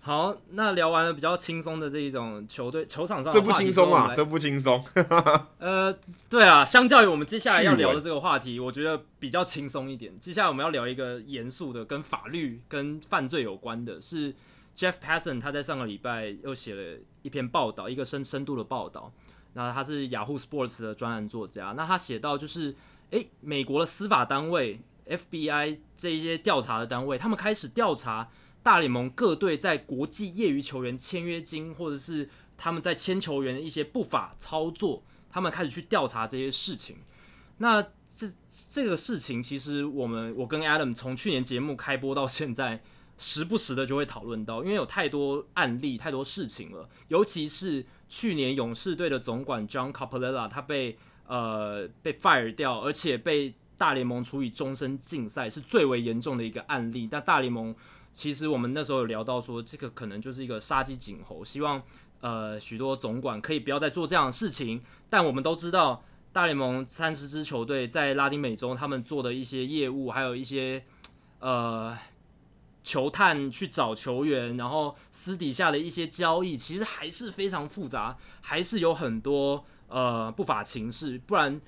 好，那聊完了比较轻松的这一种球队球场上的，这不轻松啊，这不轻松。呃，对啊，相较于我们接下来要聊的这个话题，我觉得比较轻松一点。接下来我们要聊一个严肃的，跟法律跟犯罪有关的，是 Jeff Passan 他在上个礼拜又写了一篇报道，一个深深度的报道。那他是 Yahoo Sports 的专栏作家，那他写到就是，诶，美国的司法单位 FBI 这一些调查的单位，他们开始调查。大联盟各队在国际业余球员签约金，或者是他们在签球员的一些不法操作，他们开始去调查这些事情。那这这个事情，其实我们我跟 Adam 从去年节目开播到现在，时不时的就会讨论到，因为有太多案例、太多事情了。尤其是去年勇士队的总管 John Coppolella，他被呃被 fire 掉，而且被大联盟处以终身禁赛，是最为严重的一个案例。但大联盟其实我们那时候有聊到说，这个可能就是一个杀鸡儆猴，希望呃许多总管可以不要再做这样的事情。但我们都知道，大联盟三十支球队在拉丁美洲，他们做的一些业务，还有一些呃球探去找球员，然后私底下的一些交易，其实还是非常复杂，还是有很多呃不法情势。不然，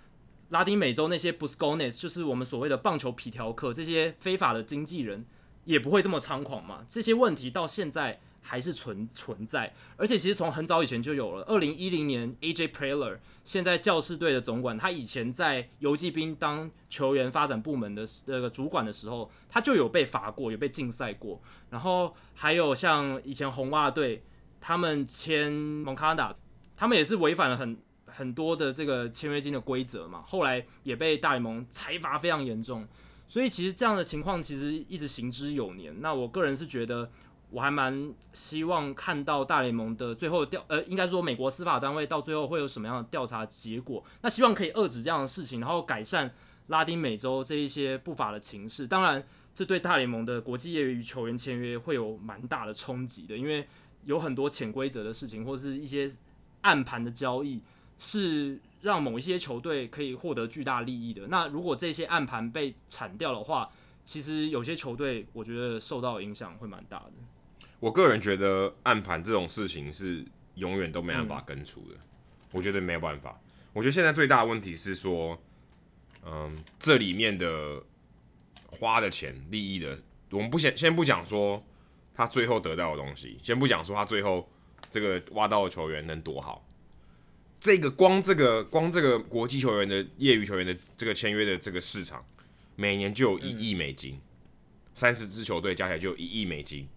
拉丁美洲那些 Buscones 就是我们所谓的棒球皮条客，这些非法的经纪人。也不会这么猖狂嘛？这些问题到现在还是存存在，而且其实从很早以前就有了。二零一零年，AJ Preller 现在教士队的总管，他以前在游击兵当球员发展部门的那个主管的时候，他就有被罚过，有被禁赛过。然后还有像以前红袜队，他们签 Moncada，他们也是违反了很 很多的这个签约金的规则嘛，后来也被大联盟裁罚非常严重，所以其实这样的情况其实一直行之有年。那我个人是觉得，我还蛮希望看到大联盟的最后调，呃，应该说美国司法单位到最后会有什么样的调查结果。那希望可以遏制这样的事情，然后改善拉丁美洲这一些不法的情势。当然，这对大联盟的国际业余球员签约会有蛮大的冲击的，因为有很多潜规则的事情，或是一些暗盘的交易。是让某一些球队可以获得巨大利益的。那如果这些暗盘被铲掉的话，其实有些球队我觉得受到影响会蛮大的。我个人觉得暗盘这种事情是永远都没办法根除的。嗯、我觉得没有办法。我觉得现在最大的问题是说，嗯，这里面的花的钱、利益的，我们不先先不讲说他最后得到的东西，先不讲说他最后这个挖到的球员能多好。这个光这个光这个国际球员的业余球员的这个签约的这个市场，每年就有一亿美金，三十支球队加起来就有一亿美金。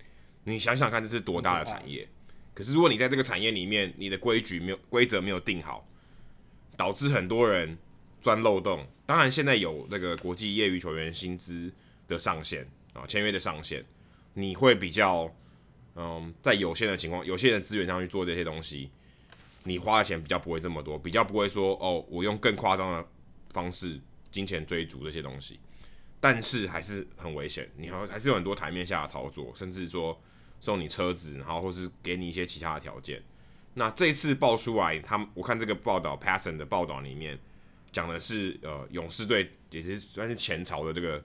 你想想看，这是多大的产业？可是如果你在这个产业里面，你的规矩没有规则没有定好，导致很多人钻漏洞。当然，现在有那个国际业余球员薪资的上限啊，签约的上限，你会比较嗯，在有限的情况、有限的资源上去做这些东西。你花的钱比较不会这么多，比较不会说哦，我用更夸张的方式金钱追逐这些东西，但是还是很危险。你还还是有很多台面下的操作，甚至说送你车子，然后或是给你一些其他的条件。那这次爆出来，他们我看这个报道 p a s s o n 的报道里面讲的是，呃，勇士队也是算是前朝的这个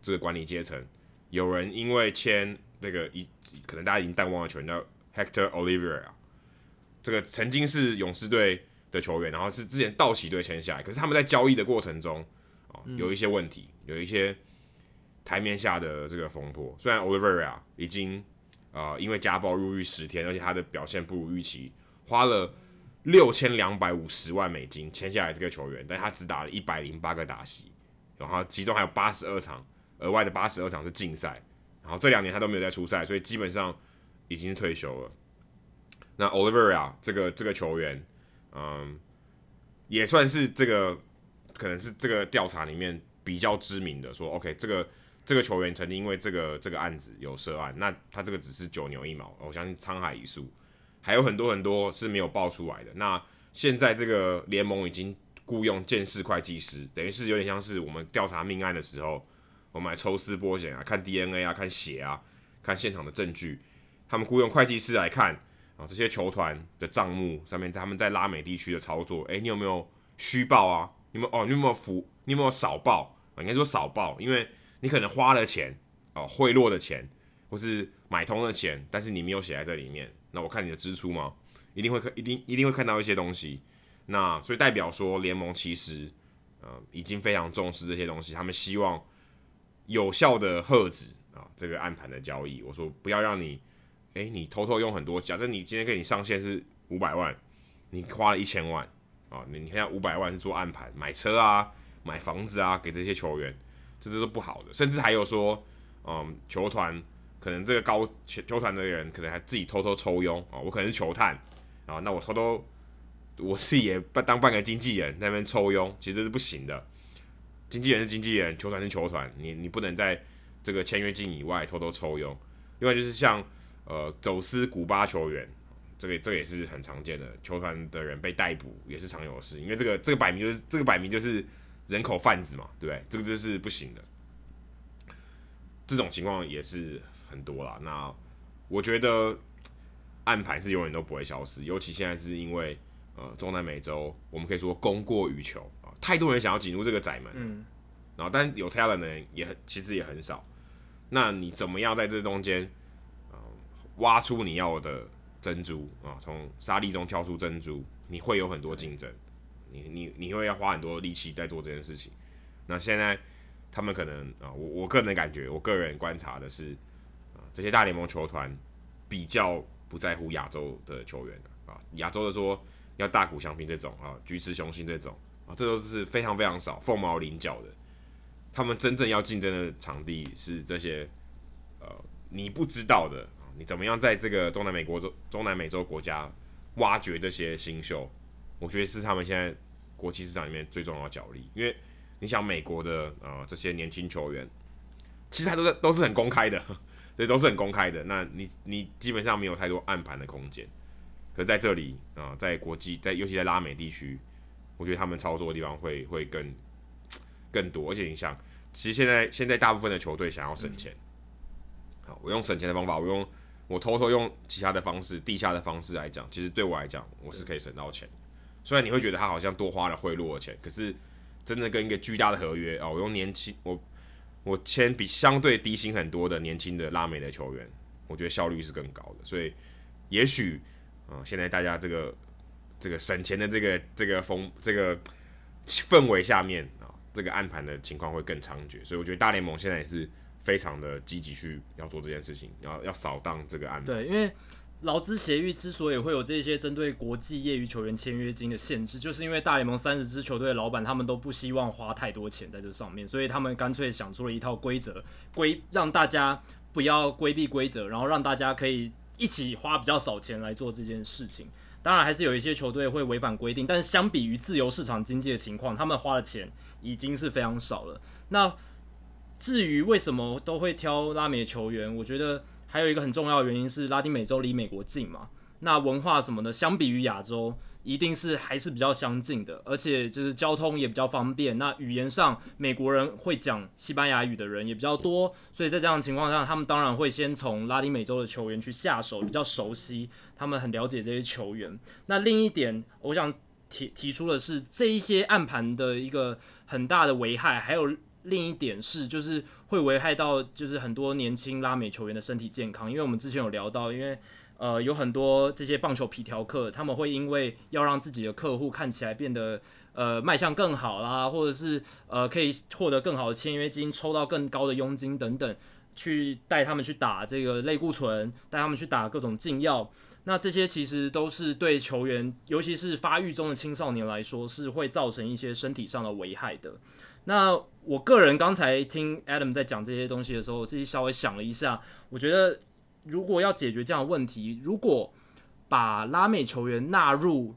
这个管理阶层，有人因为签那个一可能大家已经淡忘了球员叫 Hector Olivera。这个曾经是勇士队的球员，然后是之前道奇队签下来，可是他们在交易的过程中啊，有一些问题，有一些台面下的这个风波。虽然 Olivera 已经、呃、因为家暴入狱十天，而且他的表现不如预期，花了六千两百五十万美金签下来这个球员，但他只打了一百零八个打席，然后其中还有八十二场额外的八十二场是禁赛，然后这两年他都没有再出赛，所以基本上已经退休了。那 Olivera 这个这个球员，嗯，也算是这个可能是这个调查里面比较知名的。说 OK，这个这个球员曾经因为这个这个案子有涉案，那他这个只是九牛一毛，我相信沧海一粟，还有很多很多是没有爆出来的。那现在这个联盟已经雇佣鉴识会计师，等于是有点像是我们调查命案的时候，我们来抽丝剥茧啊，看 DNA 啊，看血啊，看现场的证据，他们雇佣会计师来看。啊，这些球团的账目上面，他们在拉美地区的操作，诶，你有没有虚报啊？你有没有哦？你有没有浮？你有没有少报？啊，应该说少报，因为你可能花了钱，哦，贿赂的钱，或是买通的钱，但是你没有写在这里面。那我看你的支出吗？一定会看，一定一定会看到一些东西。那所以代表说，联盟其实呃已经非常重视这些东西，他们希望有效的遏止啊这个暗盘的交易。我说不要让你。诶、你偷偷用很多，假设你今天给你上限是五百万，你花了一千万啊，你你看五百万是做暗盘买车啊、买房子啊，给这些球员，这都是不好的。甚至还有说，嗯，球团可能这个高球球团的人可能还自己偷偷抽佣啊，我可能是球探啊，那我偷偷我自己也当当半个经纪人那边抽佣，其实是不行的。经纪人是经纪人，球团是球团，你你不能在这个签约金以外偷偷抽佣。另外就是像。呃，走私古巴球员，这个这个也是很常见的，球团的人被逮捕也是常有的事，因为这个这个摆明就是这个摆明就是人口贩子嘛，对不对？这个就是不行的，这种情况也是很多啦。那我觉得暗盘是永远都不会消失，尤其现在是因为呃中南美洲，我们可以说供过于求啊，太多人想要进入这个窄门，嗯，然后但有 talent 的人也很其实也很少，那你怎么样在这中间？挖出你要的珍珠啊，从沙粒中挑出珍珠，你会有很多竞争，你你你会要花很多力气在做这件事情。那现在他们可能啊，我我个人的感觉，我个人观察的是啊，这些大联盟球团比较不在乎亚洲的球员啊，亚洲的说要大谷翔平这种啊，菊池雄星这种啊，这都是非常非常少，凤毛麟角的。他们真正要竞争的场地是这些呃，你不知道的啊。你怎么样在这个中南美国、中南美洲国家挖掘这些新秀，我觉得是他们现在国际市场里面最重要的角力，因为你想美国的啊、呃、这些年轻球员，其实他都是都是很公开的，对，都是很公开的。那你你基本上没有太多暗盘的空间。可是在这里啊、在国际在尤其在拉美地区，我觉得他们操作的地方会会更更多。而且你想，其实现在现在大部分的球队想要省钱，好，我用省钱的方法，我用我偷偷用其他的方式、地下的方式来讲，其实对我来讲，我是可以省到钱。虽然你会觉得他好像多花了贿赂的钱，可是真的跟一个巨大的合约啊，我用年轻我我签比相对低薪很多的年轻的拉美的球员，我觉得效率是更高的。所以也许。啊、嗯，现在大家这个这个省钱的这个这个风这个氛围下面啊，这个暗盘的情况会更猖獗，所以我觉得大联盟现在也是非常的积极去要做这件事情，要要扫荡这个暗盘。对，因为劳资协议之所以会有这些针对国际业余球员签约金的限制，就是因为大联盟三十支球队的老板他们都不希望花太多钱在这上面，所以他们干脆想出了一套规则，规让大家不要规避规则，然后让大家可以。一起花比较少钱来做这件事情，当然还是有一些球队会违反规定，但相比于自由市场经济的情况，他们花的钱已经是非常少了。那至于为什么都会挑拉美球员，我觉得还有一个很重要的原因是拉丁美洲离美国近嘛，那文化什么的相比于亚洲。一定是还是比较相近的，而且就是交通也比较方便。那语言上，美国人会讲西班牙语的人也比较多，所以在这样的情况下，他们当然会先从拉丁美洲的球员去下手，比较熟悉，他们很了解这些球员。那另一点，我想提提出的是，这一些暗盘的一个很大的危害，还有另一点是，就是会危害到就是很多年轻拉美球员的身体健康，因为我们之前有聊到，因为。呃，有很多这些棒球皮条客，他们会因为要让自己的客户看起来变得呃卖相更好啦，或者是呃可以获得更好的签约金，抽到更高的佣金等等，去带他们去打这个类固醇，带他们去打各种禁药。那这些其实都是对球员，尤其是发育中的青少年来说，是会造成一些身体上的危害的。那我个人刚才听 Adam 在讲这些东西的时候，我自己稍微想了一下，我觉得。如果要解决这样的问题，如果把拉美球员纳入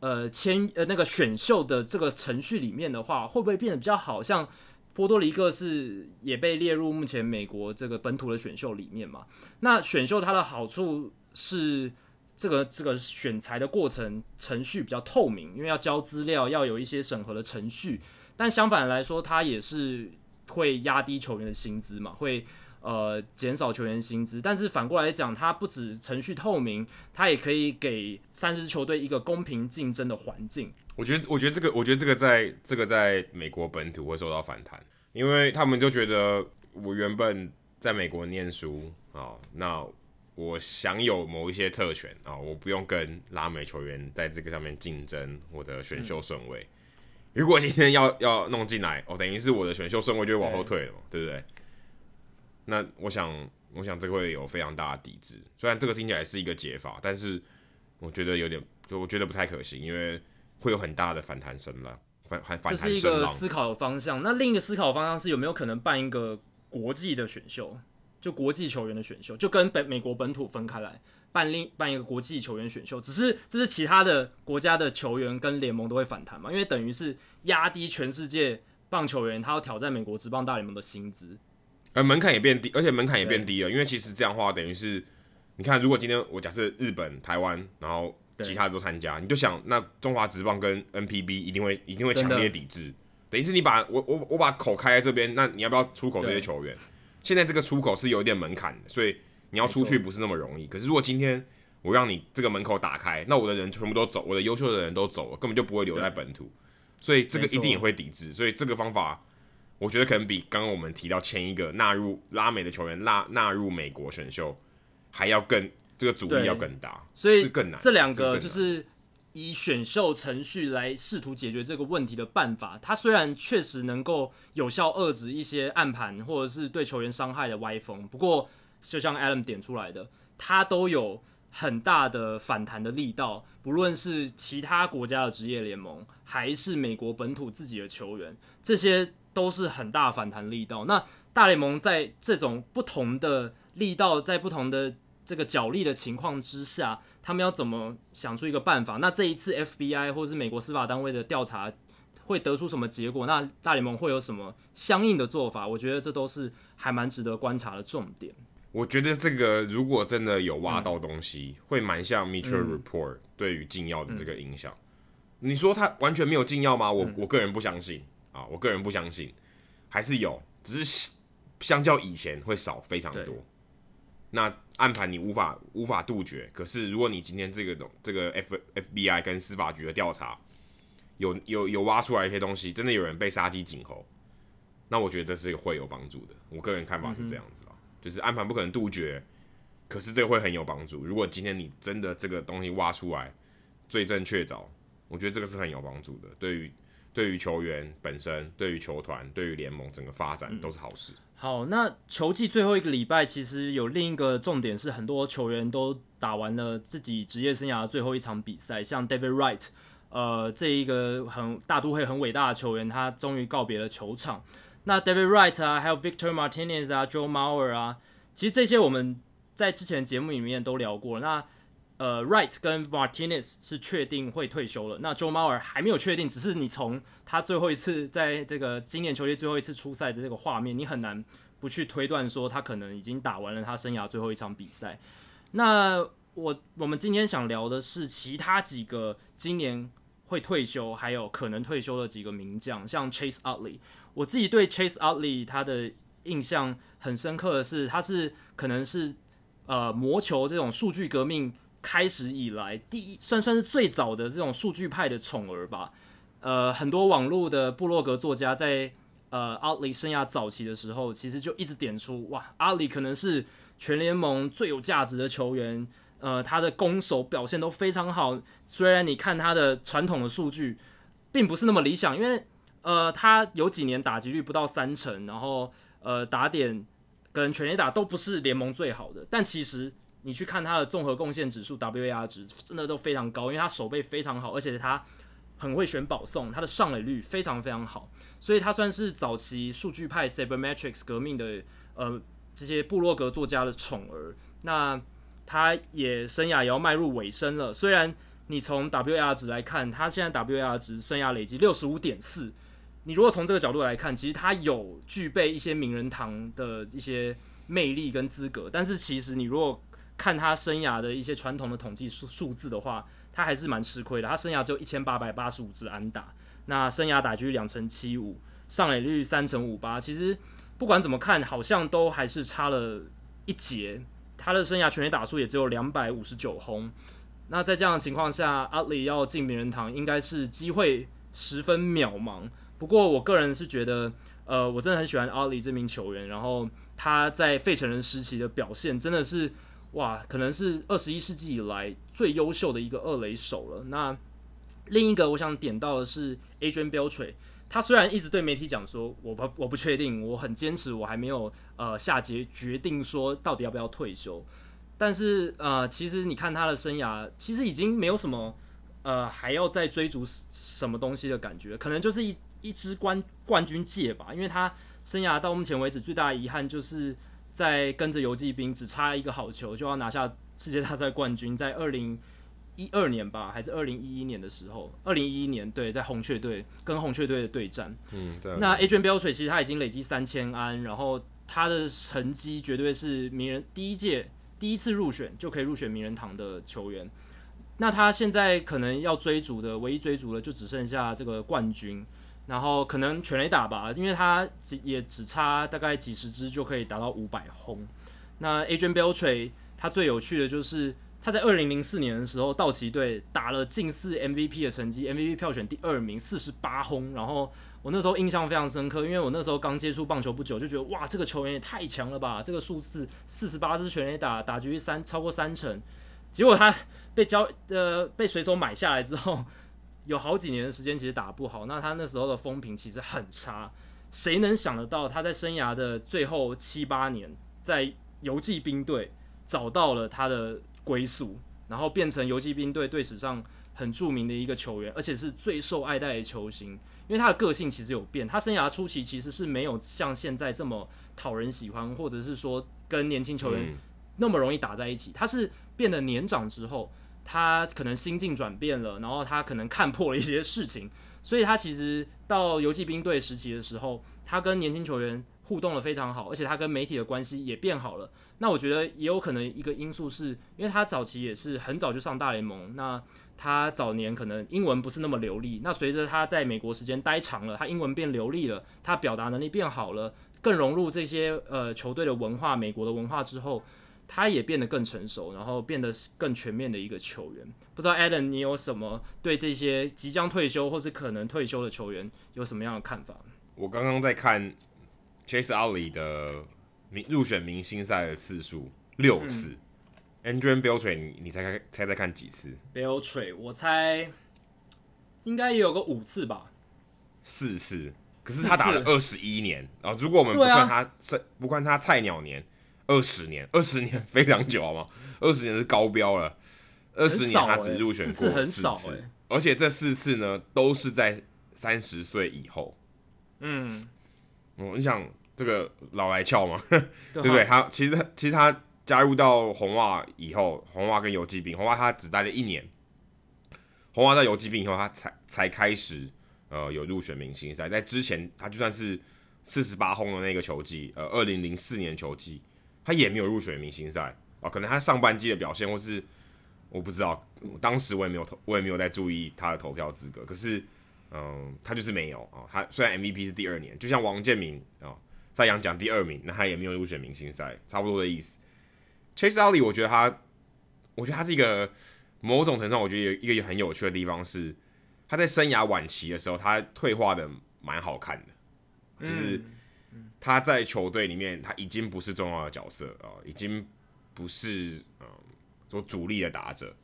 呃签呃那个选秀的这个程序里面的话，会不会变得比较好？像波多黎各是也被列入目前美国这个本土的选秀里面嘛？那选秀它的好处是这个这个选材的过程程序比较透明，因为要交资料，要有一些审核的程序。但相反来说，它也是会压低球员的薪资嘛？会。呃，减少球员薪资，但是反过来讲，它不止程序透明，它也可以给三支球队一个公平竞争的环境。我觉得，我觉得这个，我觉得这个在这个在美国本土会受到反弹，因为他们就觉得我原本在美国念书啊，那我享有某一些特权啊，我不用跟拉美球员在这个上面竞争我的选秀顺位。嗯、如果今天要要弄进来，哦，等于是我的选秀顺位就会往后退了嘛，对，对不对？那我想，我想这个会有非常大的抵制。虽然这个听起来是一个解法，但是我觉得有点，就我觉得不太可行，因为会有很大的反弹声浪，反反反弹声浪。这是一个思考的方向。那另一个思考的方向是有没有可能办一个国际的选秀，就国际球员的选秀，就跟本美国本土分开来办另办一个国际球员选秀。只是这是其他的国家的球员跟联盟都会反弹嘛？因为等于是压低全世界棒球员他要挑战美国职棒大联盟的薪资。而门槛也变低，而且门槛也变低了，因为其实这样的话，等于是你看，如果今天我假设日本、台湾，然后其他的都参加，你就想，那中华职棒跟 NPB 一定会一定会强烈抵制，等于是你把我我我把口开在这边，那你要不要出口这些球员？现在这个出口是有一点门槛的，所以你要出去不是那么容易。可是如果今天我让你这个门口打开，那我的人全部都走，我的优秀的人都走了，根本就不会留在本土，所以这个一定也会抵制，所以这个方法。我觉得可能比刚刚我们提到签一个纳入拉美的球员纳纳入美国选秀还要更这个阻力要更大，所以更难。这两个就是以选秀程序来试图解决这个问题的办法，它虽然确实能够有效遏制一些暗盘或者是对球员伤害的歪风，不过就像 Adam 点出来的，它都有很大的反弹的力道，不论是其他国家的职业联盟，还是美国本土自己的球员，这些。都是很大反弹力道。那大联盟在这种不同的力道，在不同的这个角力的情况之下，他们要怎么想出一个办法？那这一次 FBI 或是美国司法单位的调查会得出什么结果？那大联盟会有什么相应的做法？我觉得这都是还蛮值得观察的重点。我觉得这个如果真的有挖到东西，嗯、会蛮像 Mitchell Report 对于禁药的这个影响。嗯、你说他完全没有禁药吗？我、嗯、我个人不相信啊，我个人不相信，还是有，只是相较以前会少非常多。那暗盘你无法无法杜绝，可是如果你今天这个东这个 F FBI 跟司法局的调查有有有挖出来一些东西，真的有人被杀鸡儆猴，那我觉得这是会有帮助的。我个人看法是这样子就是暗盘不可能杜绝，可是这个会很有帮助。如果今天你真的这个东西挖出来，罪证确凿，我觉得这个是很有帮助的。对于对于球员本身，对于球团，对于联盟整个发展都是好事。嗯、好，那球季最后一个礼拜，其实有另一个重点是，很多球员都打完了自己职业生涯的最后一场比赛，像 David Wright，呃，这一个很大都会很伟大的球员，他终于告别了球场。那 David Wright 啊，还有 Victor Martinez 啊，Joe Mauer 啊，其实这些我们在之前节目里面都聊过。那呃，Wright 跟 Martinez 是确定会退休了。那 Joe Mauer 还没有确定，只是你从他最后一次在这个今年球季最后一次出赛的这个画面，你很难不去推断说他可能已经打完了他生涯最后一场比赛。那我我们今天想聊的是其他几个今年会退休，还有可能退休的几个名将，像 Chase Utley。我自己对 Chase Utley 他的印象很深刻的是，他是可能是呃魔球这种数据革命开始以来第一算算是最早的这种数据派的宠儿吧。呃，很多网络的部落格作家在呃 Utley 生涯早期的时候，其实就一直点出哇，Utley 可能是全联盟最有价值的球员。呃，他的攻守表现都非常好，虽然你看他的传统的数据并不是那么理想，因为。呃，他有几年打击率不到三成，然后呃打点跟全垒打都不是联盟最好的，但其实你去看他的综合贡献指数 WAR 值真的都非常高，因为他守备非常好，而且他很会选保送，他的上垒率非常非常好，所以他算是早期数据派 Sabermetrics 革命的呃这些部落格作家的宠儿。那他也生涯也要迈入尾声了，虽然你从 WAR 值来看，他现在 WAR 值生涯累积六十五点四。你如果从这个角度来看，其实他有具备一些名人堂的一些魅力跟资格，但是其实你如果看他生涯的一些传统的统计数数字的话，他还是蛮吃亏的。他生涯只有一千八百八十五支安打，那生涯打击率两成七五，上垒率三成五八，其实不管怎么看，好像都还是差了一截。他的生涯全垒打数也只有两百五十九轰，那在这样的情况下阿里要进名人堂，应该是机会十分渺茫。不过，我个人是觉得，呃，我真的很喜欢 Utley 这名球员，然后他在费城人时期的表现真的是，哇，可能是二十一世纪以来最优秀的一个二垒手了。那另一个我想点到的是 Adrian Beltre，他虽然一直对媒体讲说，我不我不确定，我很坚持，我还没有呃下决决定说到底要不要退休，但是呃，其实你看他的生涯，其实已经没有什么呃还要再追逐什么东西的感觉，可能就是一。一支冠冠军戒吧，因为他生涯到目前为止最大的遗憾就是在跟着游骑兵只差一个好球就要拿下世界大赛冠军，在二零一二年吧，还是二零一一年的时候，二零一一年对，在红雀队跟红雀队的对战，嗯，对。那 Adrian Beltre 其实他已经累积三千安，然后他的成绩绝对是名人第一届第一次入选就可以入选名人堂的球员。那他现在可能要追逐的唯一追逐的就只剩下这个冠军。然后可能全垒打吧，因为他只也只差大概几十支就可以达到五百轰。那 Adrian Beltre 他最有趣的就是他在二零零四年的时候，道奇队打了近似 MVP 的成绩，MVP 票选第二名，四十八轰。然后我那时候印象非常深刻，因为我那时候刚接触棒球不久，就觉得哇，这个球员也太强了吧！这个数字四十八支全垒打，打击率三超过三成。结果他被交呃被水手买下来之后。有好几年的时间其实打不好，那他那时候的风评其实很差。谁能想得到他在生涯的最后七八年，在游骑兵队找到了他的归宿，然后变成游骑兵队队史上很著名的一个球员，而且是最受爱戴的球星。因为他的个性其实有变，他生涯初期其实是没有像现在这么讨人喜欢，或者是说跟年轻球员那么容易打在一起，他是变得年长之后，他可能心境转变了，然后他可能看破了一些事情，所以他其实到游骑兵队时期的时候，他跟年轻球员互动得非常好，而且他跟媒体的关系也变好了。那我觉得也有可能一个因素是因为他早期也是很早就上大联盟，那他早年可能英文不是那么流利，那随着他在美国时间待长了，他英文变流利了，他表达能力变好了，更融入这些呃球队的文化、美国的文化之后。他也变得更成熟，然后变得更全面的一个球员。不知道 Adam，你有什么对这些即将退休或是可能退休的球员有什么样的看法？我刚刚在看 Chase Utley 的明入选明星赛的次数六次。嗯、Adrian Beltre，你你猜猜猜猜看几次？Beltre，我猜应该也有个五次吧。四次，可是他打了二十一年。然后如果我们不算他，啊、不算他菜鸟年。二十年，二十年非常久好吗？二十年是高标了。二十年他只入选过四次，很少欸，而且这四次呢都是在三十岁以后。嗯，哦，你想这个老来俏吗？对不对？他其实其实他加入到红袜以后，红袜跟游击兵，红袜他只待了一年。红袜到游击兵以后，他才才开始呃有入选明星赛。在之前，他就算是四十八轰的那个球季，呃，二零零四年球季。他也没有入选明星赛啊，可能他上半季的表现，或是我不知道，当时我也没有投，我也没有在注意他的投票资格。可是，嗯，他就是没有啊。他虽然 MVP 是第二年，就像王建民啊，在洋奖第二名，那他也没有入选明星赛，差不多的意思。Chase Utley，我觉得他，我觉得他是一个某种程度上，我觉得有一个很有趣的地方是，他在生涯晚期的时候，他退化的蛮好看的，就是。他在球队里面，他已经不是重要的角色啊、呃，已经不是嗯，做主力的打者。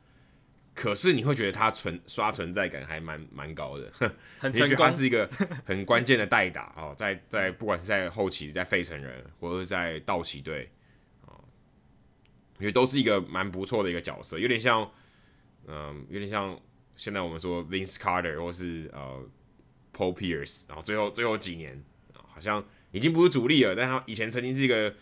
可是你会觉得他存刷存在感还蛮蛮高的，很你觉得他是一个很关键的代打哦，在在不管是在后期，在费城人，或者是在道奇队啊，我觉得都是一个蛮不错的一个角色，有点像嗯、呃，有点像现在我们说 Vince Carter 或是呃 Paul Pierce，然后最后最后几年好像。已经不是主力了，但他以前曾经是一个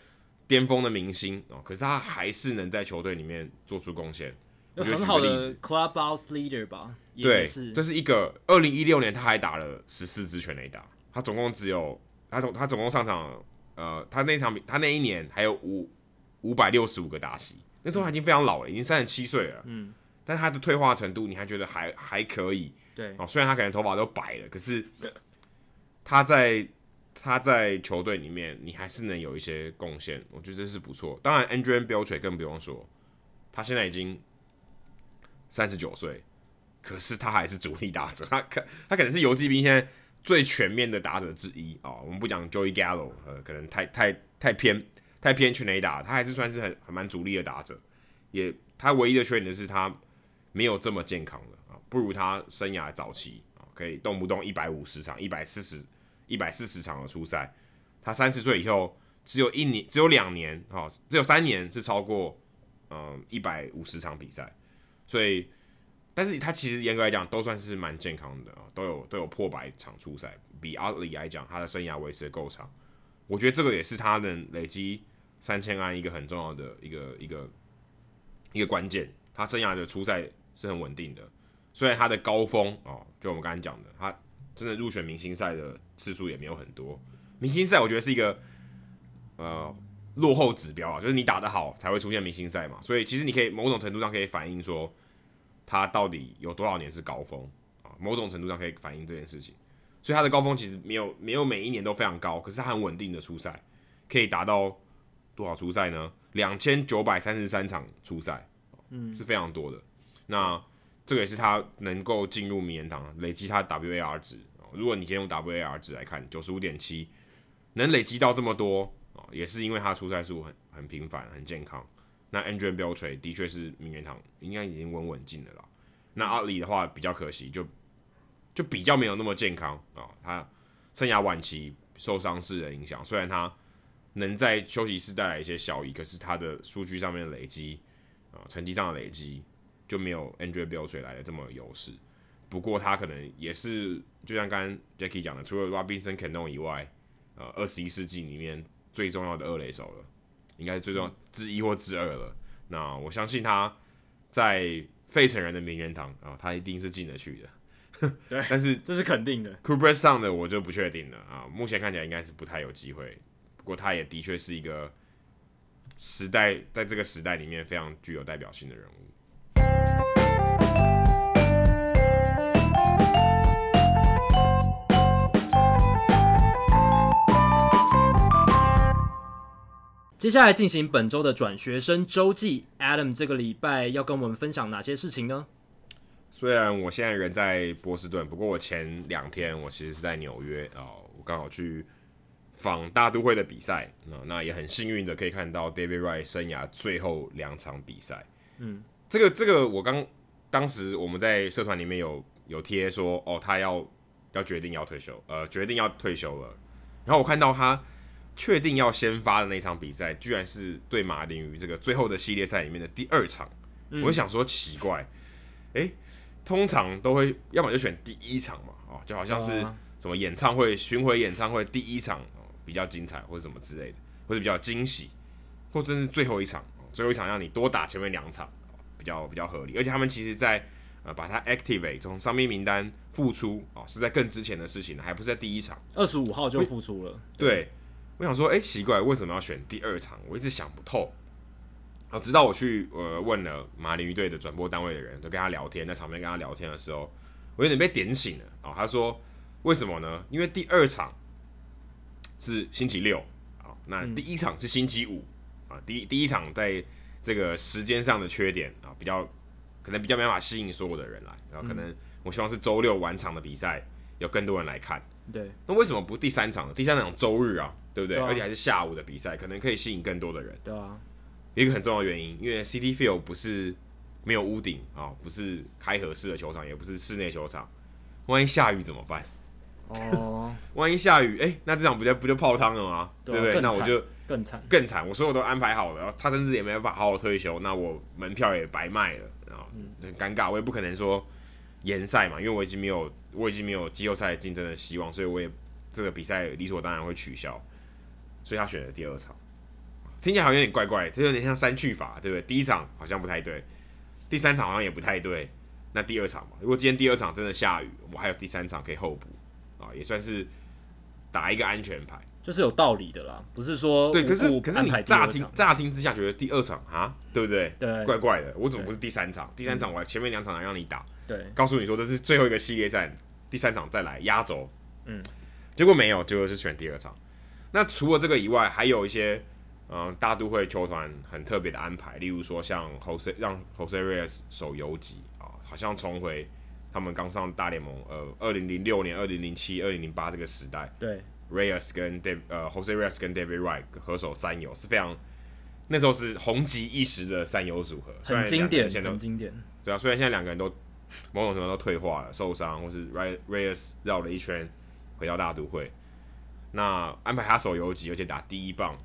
巅峰的明星哦，可是他还是能在球队里面做出贡献，有很好的 clubhouse leader 吧？对，是这是一个。二零一六年他还打了十四支全垒打，他总共只有他总他总共上场，呃，他那场比他那一年还有五五百六十五个打席，那时候他已经非常老了，已经三十七岁了，嗯，但他的退化程度你还觉得还还可以，对哦，虽然他可能头发都白了，可是 他在。他在球队里面，你还是能有一些贡献，我觉得这是不错。当然，Adrian Beltre 更不用说，他现在已经三十九岁，可是他还是主力打者，他可他可能是游击兵现在最全面的打者之一啊、我们不讲 Joey Gallo，呃，可能太太太偏太偏全垒打，他还是算是很很蛮主力的打者。也他唯一的缺点是他没有这么健康了啊，不如他生涯早期啊，可以动不动一百五十场、一百四十。一百四十场的初赛，他三十岁以后只有一年，只有两年，哈，只有三年是超过嗯一百五十场比赛，所以，但是他其实严格来讲都算是蛮健康的啊，都有都有破百场初赛，比阿里来讲他的生涯维持的够长，我觉得这个也是他能累积三千安一个很重要的一个一个一个关键，他生涯的初赛是很稳定的，虽然他的高峰哦，就我们刚才讲的他。真的入选明星赛的次数也没有很多。明星赛我觉得是一个呃落后指标啊，就是你打得好才会出现明星赛嘛。所以其实你可以某种程度上可以反映说他到底有多少年是高峰啊，某种程度上可以反映这件事情。所以他的高峰其实没有没有每一年都非常高，可是他很稳定的出赛，可以达到多少出赛呢？两千九百三十三场出赛，嗯，是非常多的。那这个也是他能够进入名人堂，累积他 WAR 值。如果你先用 WAR 值来看，九十五点七，能累积到这么多啊，也是因为他出赛数很很频繁、很健康。那 Adrian Beltre 的确是名人堂，应该已经稳稳进的了。那阿里的话比较可惜，就就比较没有那么健康啊。他生涯晚期受伤势的影响，虽然他能在休息室带来一些效益，可是他的数据上面的累积啊，成绩上的累积。就没有 Adrian Beltre 来的这么有优势，不过他可能也是，就像刚刚 Jackie 讲的，除了 Robinson Cano 以外，呃，二十一世纪里面最重要的二垒手了。应该是最重要之一或之二了。那我相信他在费城人的名人堂啊，他一定是进得去的。对，但是这是肯定的。Kubrick 上的我就不确定了啊，目前看起来应该是不太有机会。不过他也的确是一个时代，在这个时代里面非常具有代表性的人物。接下来进行本周的转学生周记，Adam 这个礼拜要跟我们分享哪些事情呢？虽然我现在人在波士顿，不过我前两天我其实是在纽约哦，我刚好去访大都会的比赛，那那也很幸运的可以看到 David Wright 生涯最后两场比赛。嗯，这个这个我刚当时我们在社团里面有有贴说，哦，他要要决定要退休，呃，决定要退休了，然后我看到他。确定要先发的那场比赛，居然是对马林鱼这个最后的系列赛里面的第二场。嗯、我就想说奇怪，诶，通常都会要么就选第一场嘛，哦，就好像是什么演唱会巡回演唱会第一场哦比较精彩，或者什么之类的，或者比较惊喜，或者是最后一场，最后一场让你多打前面两场，比较比较合理。而且他们其实在呃把它 activate 从伤兵名单复出哦，是在更之前的事情，还不是在第一场，二十五号就复出了，对。对我想说，哎、欸，奇怪，为什么要选第二场？我一直想不透。然后直到我去呃问了马林鱼队的转播单位的人，都跟他聊天，在场边跟他聊天的时候，我有点被点醒了。哦，他说为什么呢？因为第二场是星期六啊，那第一场是星期五啊。第一第一场在这个时间上的缺点啊，比较可能比较没办法吸引所有的人来。然后可能我希望是周六晚场的比赛，有更多人来看。对，那为什么不第三场？第三场周日啊？对不对？对啊、而且还是下午的比赛，可能可以吸引更多的人。对啊，一个很重要的原因，因为 City Field 不是没有屋顶啊、哦，不是开合式的球场，也不是室内球场。万一下雨怎么办？哦，万一下雨，哎，那这场不就不就泡汤了吗？对，对不对？那我就更惨，更惨。我所有都安排好了，然后他甚至也没办法好好退休，那我门票也白卖了，然后很尴尬。我也不可能说延赛嘛，因为我已经没有我已经没有季后赛竞争的希望，所以我也这个比赛理所当然会取消。所以他选了第二场，听起来好像有点怪怪，这有点像三去法，对不对？第一场好像不太对，第三场好像也不太对，那第二场嘛，如果今天第二场真的下雨，我还有第三场可以候补啊，也算是打一个安全牌，就是有道理的啦，不是说对，可是可是你乍听乍听之下觉得第二场啊，对不对？对，怪怪的，我怎么不是第三场？第三场我前面两场还让你打，对，告诉你说这是最后一个系列战，第三场再来压轴，嗯，结果没有，结果是选第二场。那除了这个以外，还有一些嗯、呃、大都会球团很特别的安排，例如说像 Jose 让 Jose Reyes 守游击啊，好像重回他们刚上大联盟呃二零零六年、二零零七、二零零八这个时代。对，Reyes 跟 David 呃 Jose Reyes 跟 David Wright 合手三游是非常那时候是红极一时的三游组合，很经典，很经典。对啊，虽然现在两个人都某种程度都退化了、受伤，或是 Reyes 绕了一圈回到大都会。那安排他守游击，而且打第一棒，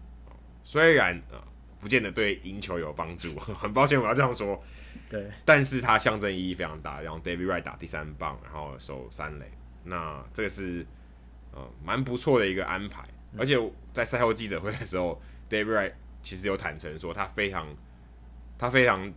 虽然啊，不见得对赢球有帮助，很抱歉我要这样说，对，但是他象征意义非常大，然后 David Wright 打第三棒，然后守三垒，那这个是呃蛮不错的一个安排，而且在赛后记者会的时候，David Wright 其实有坦诚说他非常他非常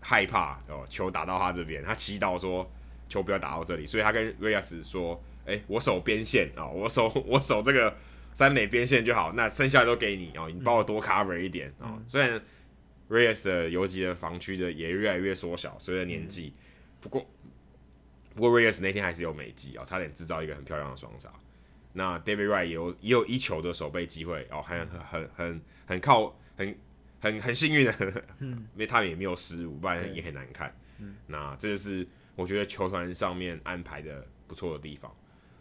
害怕哦球打到他这边，他祈祷说球不要打到这里，所以他跟 Reyes 说。哎、欸，我守边线啊、哦，我守 我守这个三垒边线就好，那剩下的都给你哦，你帮我多 cover 一点啊。虽然 Reyes 的游击的防区的也越来越缩小，随着年纪、嗯，不过不过 Reyes 那天还是有美技啊、哦，差点制造一个很漂亮的双杀。那 David Wright 也有也有一球的守备机会哦，很很很很靠很很很幸运的，嗯，因为他们也没有失误，不然也很难看。嗯，那这就是我觉得球团上面安排的不错的地方。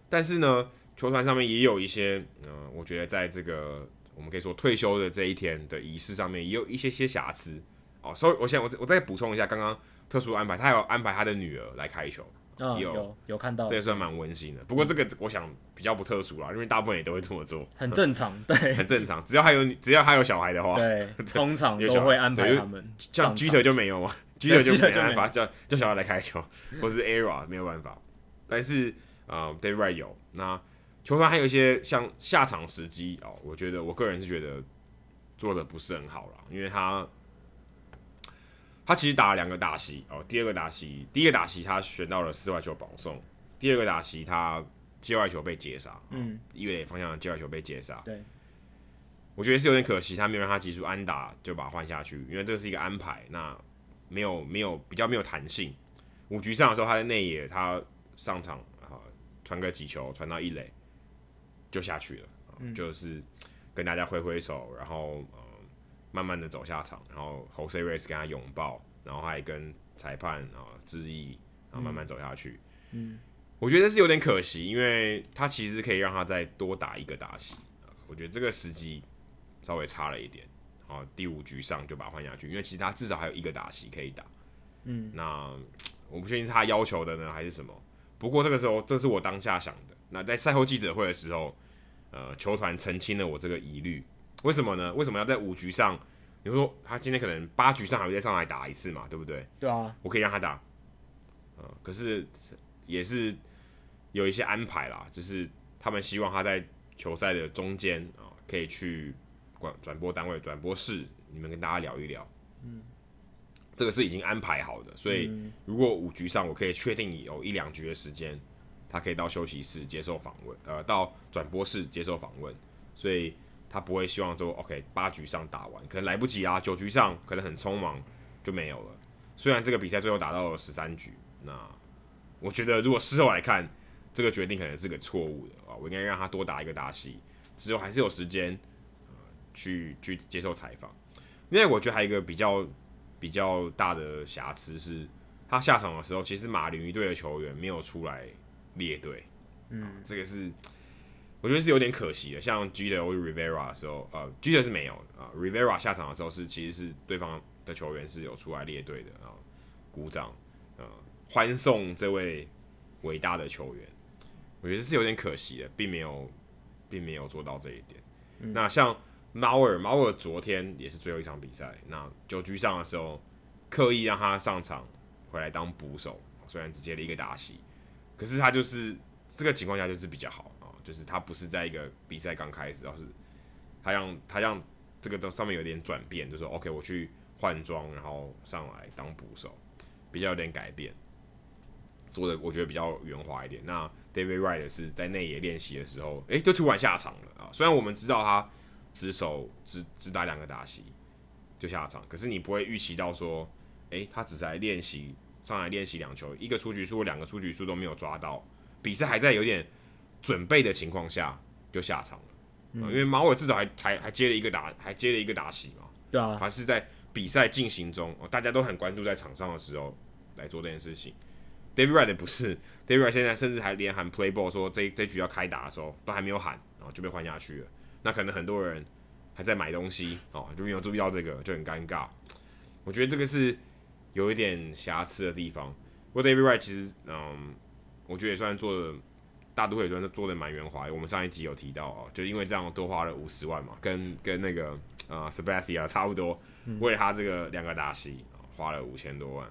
但是呢，球团上面也有一些，嗯、呃，我觉得在这个我们可以说退休的这一天的仪式上面，也有一些些瑕疵哦。所以，我现在我我再补充一下，刚刚特殊安排，他有安排他的女儿来开球，哦、有有，有看到，这也算蛮温馨的。不过这个我想比较不特殊啦，因为大部分也都会这么做，很正常，对，很正常。只要还有只要还有小孩的话，对，通常都会安排他们。像 Jeter 就没有嘛，Jeter 就没办法叫叫小孩来开球，或是 Era 没有办法，但是。啊、uh，David Wright 有，那球团还有一些像下场时机哦，我觉得我个人是觉得做的不是很好了，因为他他其实打了两个打席哦，第二个打席，第一个打席他选到了四外球保送，第二个打席他接外球被截杀，嗯，一垒方向的接外球被截杀，对，我觉得是有点可惜，他没有让他击出安打就把他换下去，因为这是一个安排，那没有没有比较没有弹性，五局上的时候他在内野他上场啊传个几球传到一垒就下去了，嗯、就是。跟大家挥挥手，然后呃，慢慢的走下场，然后 Jose Reyes 跟他拥抱，然后还跟裁判啊、呃、致意，然后慢慢走下去。嗯，我觉得是有点可惜，因为他其实可以让他再多打一个打席。我觉得这个时机稍微差了一点。好，第五局上就把他换下去，因为其实他至少还有一个打席可以打。嗯，那我不确定是他要求的呢，还是什么。不过这个时候，这是我当下想的。那在赛后记者会的时候。呃，球团澄清了我这个疑虑，为什么呢？为什么要在五局上？你说他今天可能八局上还会再上来打一次嘛，对不对？对啊，我可以让他打。呃，可是也是有一些安排啦，就是他们希望他在球赛的中间啊、呃，可以去转转播单位、转播室，你们跟大家聊一聊。嗯，这个是已经安排好的，所以如果五局上我可以确定有一两局的时间。他可以到休息室接受访问，呃，到转播室接受访问，所以他不会希望说，OK，八局上打完，可能来不及啊，九局上可能很匆忙就没有了。虽然这个比赛最后打到了十三局，那我觉得如果事后来看，这个决定可能是个错误的啊，我应该让他多打一个打戏，之后还是有时间，呃，去去接受采访。因为我觉得还有一个比较比较大的瑕疵是，他下场的时候，其实马林鱼队的球员没有出来。列队，嗯，这个是我觉得是有点可惜的。像或 Rivera 的时候，呃，Jeter 是没有啊。Rivera 下场的时候是其实是对方的球员是有出来列队的啊，鼓掌，呃，欢送这位伟大的球员。我觉得是有点可惜的，并没有，并没有做到这一点。嗯、那像猫尔，猫尔昨天也是最后一场比赛，那九局上的时候刻意让他上场回来当捕手，虽然只接了一个打席。可是他就是这个情况下就是比较好啊，就是他不是在一个比赛刚开始，而是他让他让这个都上面有点转变，就说 OK，我去换装，然后上来当捕手，比较有点改变，做的我觉得比较圆滑一点。那 David Wright 是在内野练习的时候，诶、就突然下场了啊！虽然我们知道他只守只只打两个打席就下场，可是你不会预期到说，诶、欸，他只是来练习。上来练习两球，一个出局数，两个出局数都没有抓到，比赛还在有点准备的情况下就下场了。嗯，因为马尾至少还还还接了一个打，还接了一个打席嘛。对啊，还是在比赛进行中，大家都很关注在场上的时候来做这件事情。David Wright 不是，David Wright 现在甚至还连喊 play ball 说这这局要开打的时候都还没有喊，然后就被换下去了。那可能很多人还在买东西哦，就没有注意到这个，就很尴尬。我觉得这个是。有一点瑕疵的地方，不过 David Wright 其实，嗯，我觉得也算做的，大都会也算是做的蛮圆滑的。我们上一集有提到哦，就因为这样多花了五十万嘛，跟跟那个呃 Sabathia 差不多，为了他这个两个打席，花了五千多万，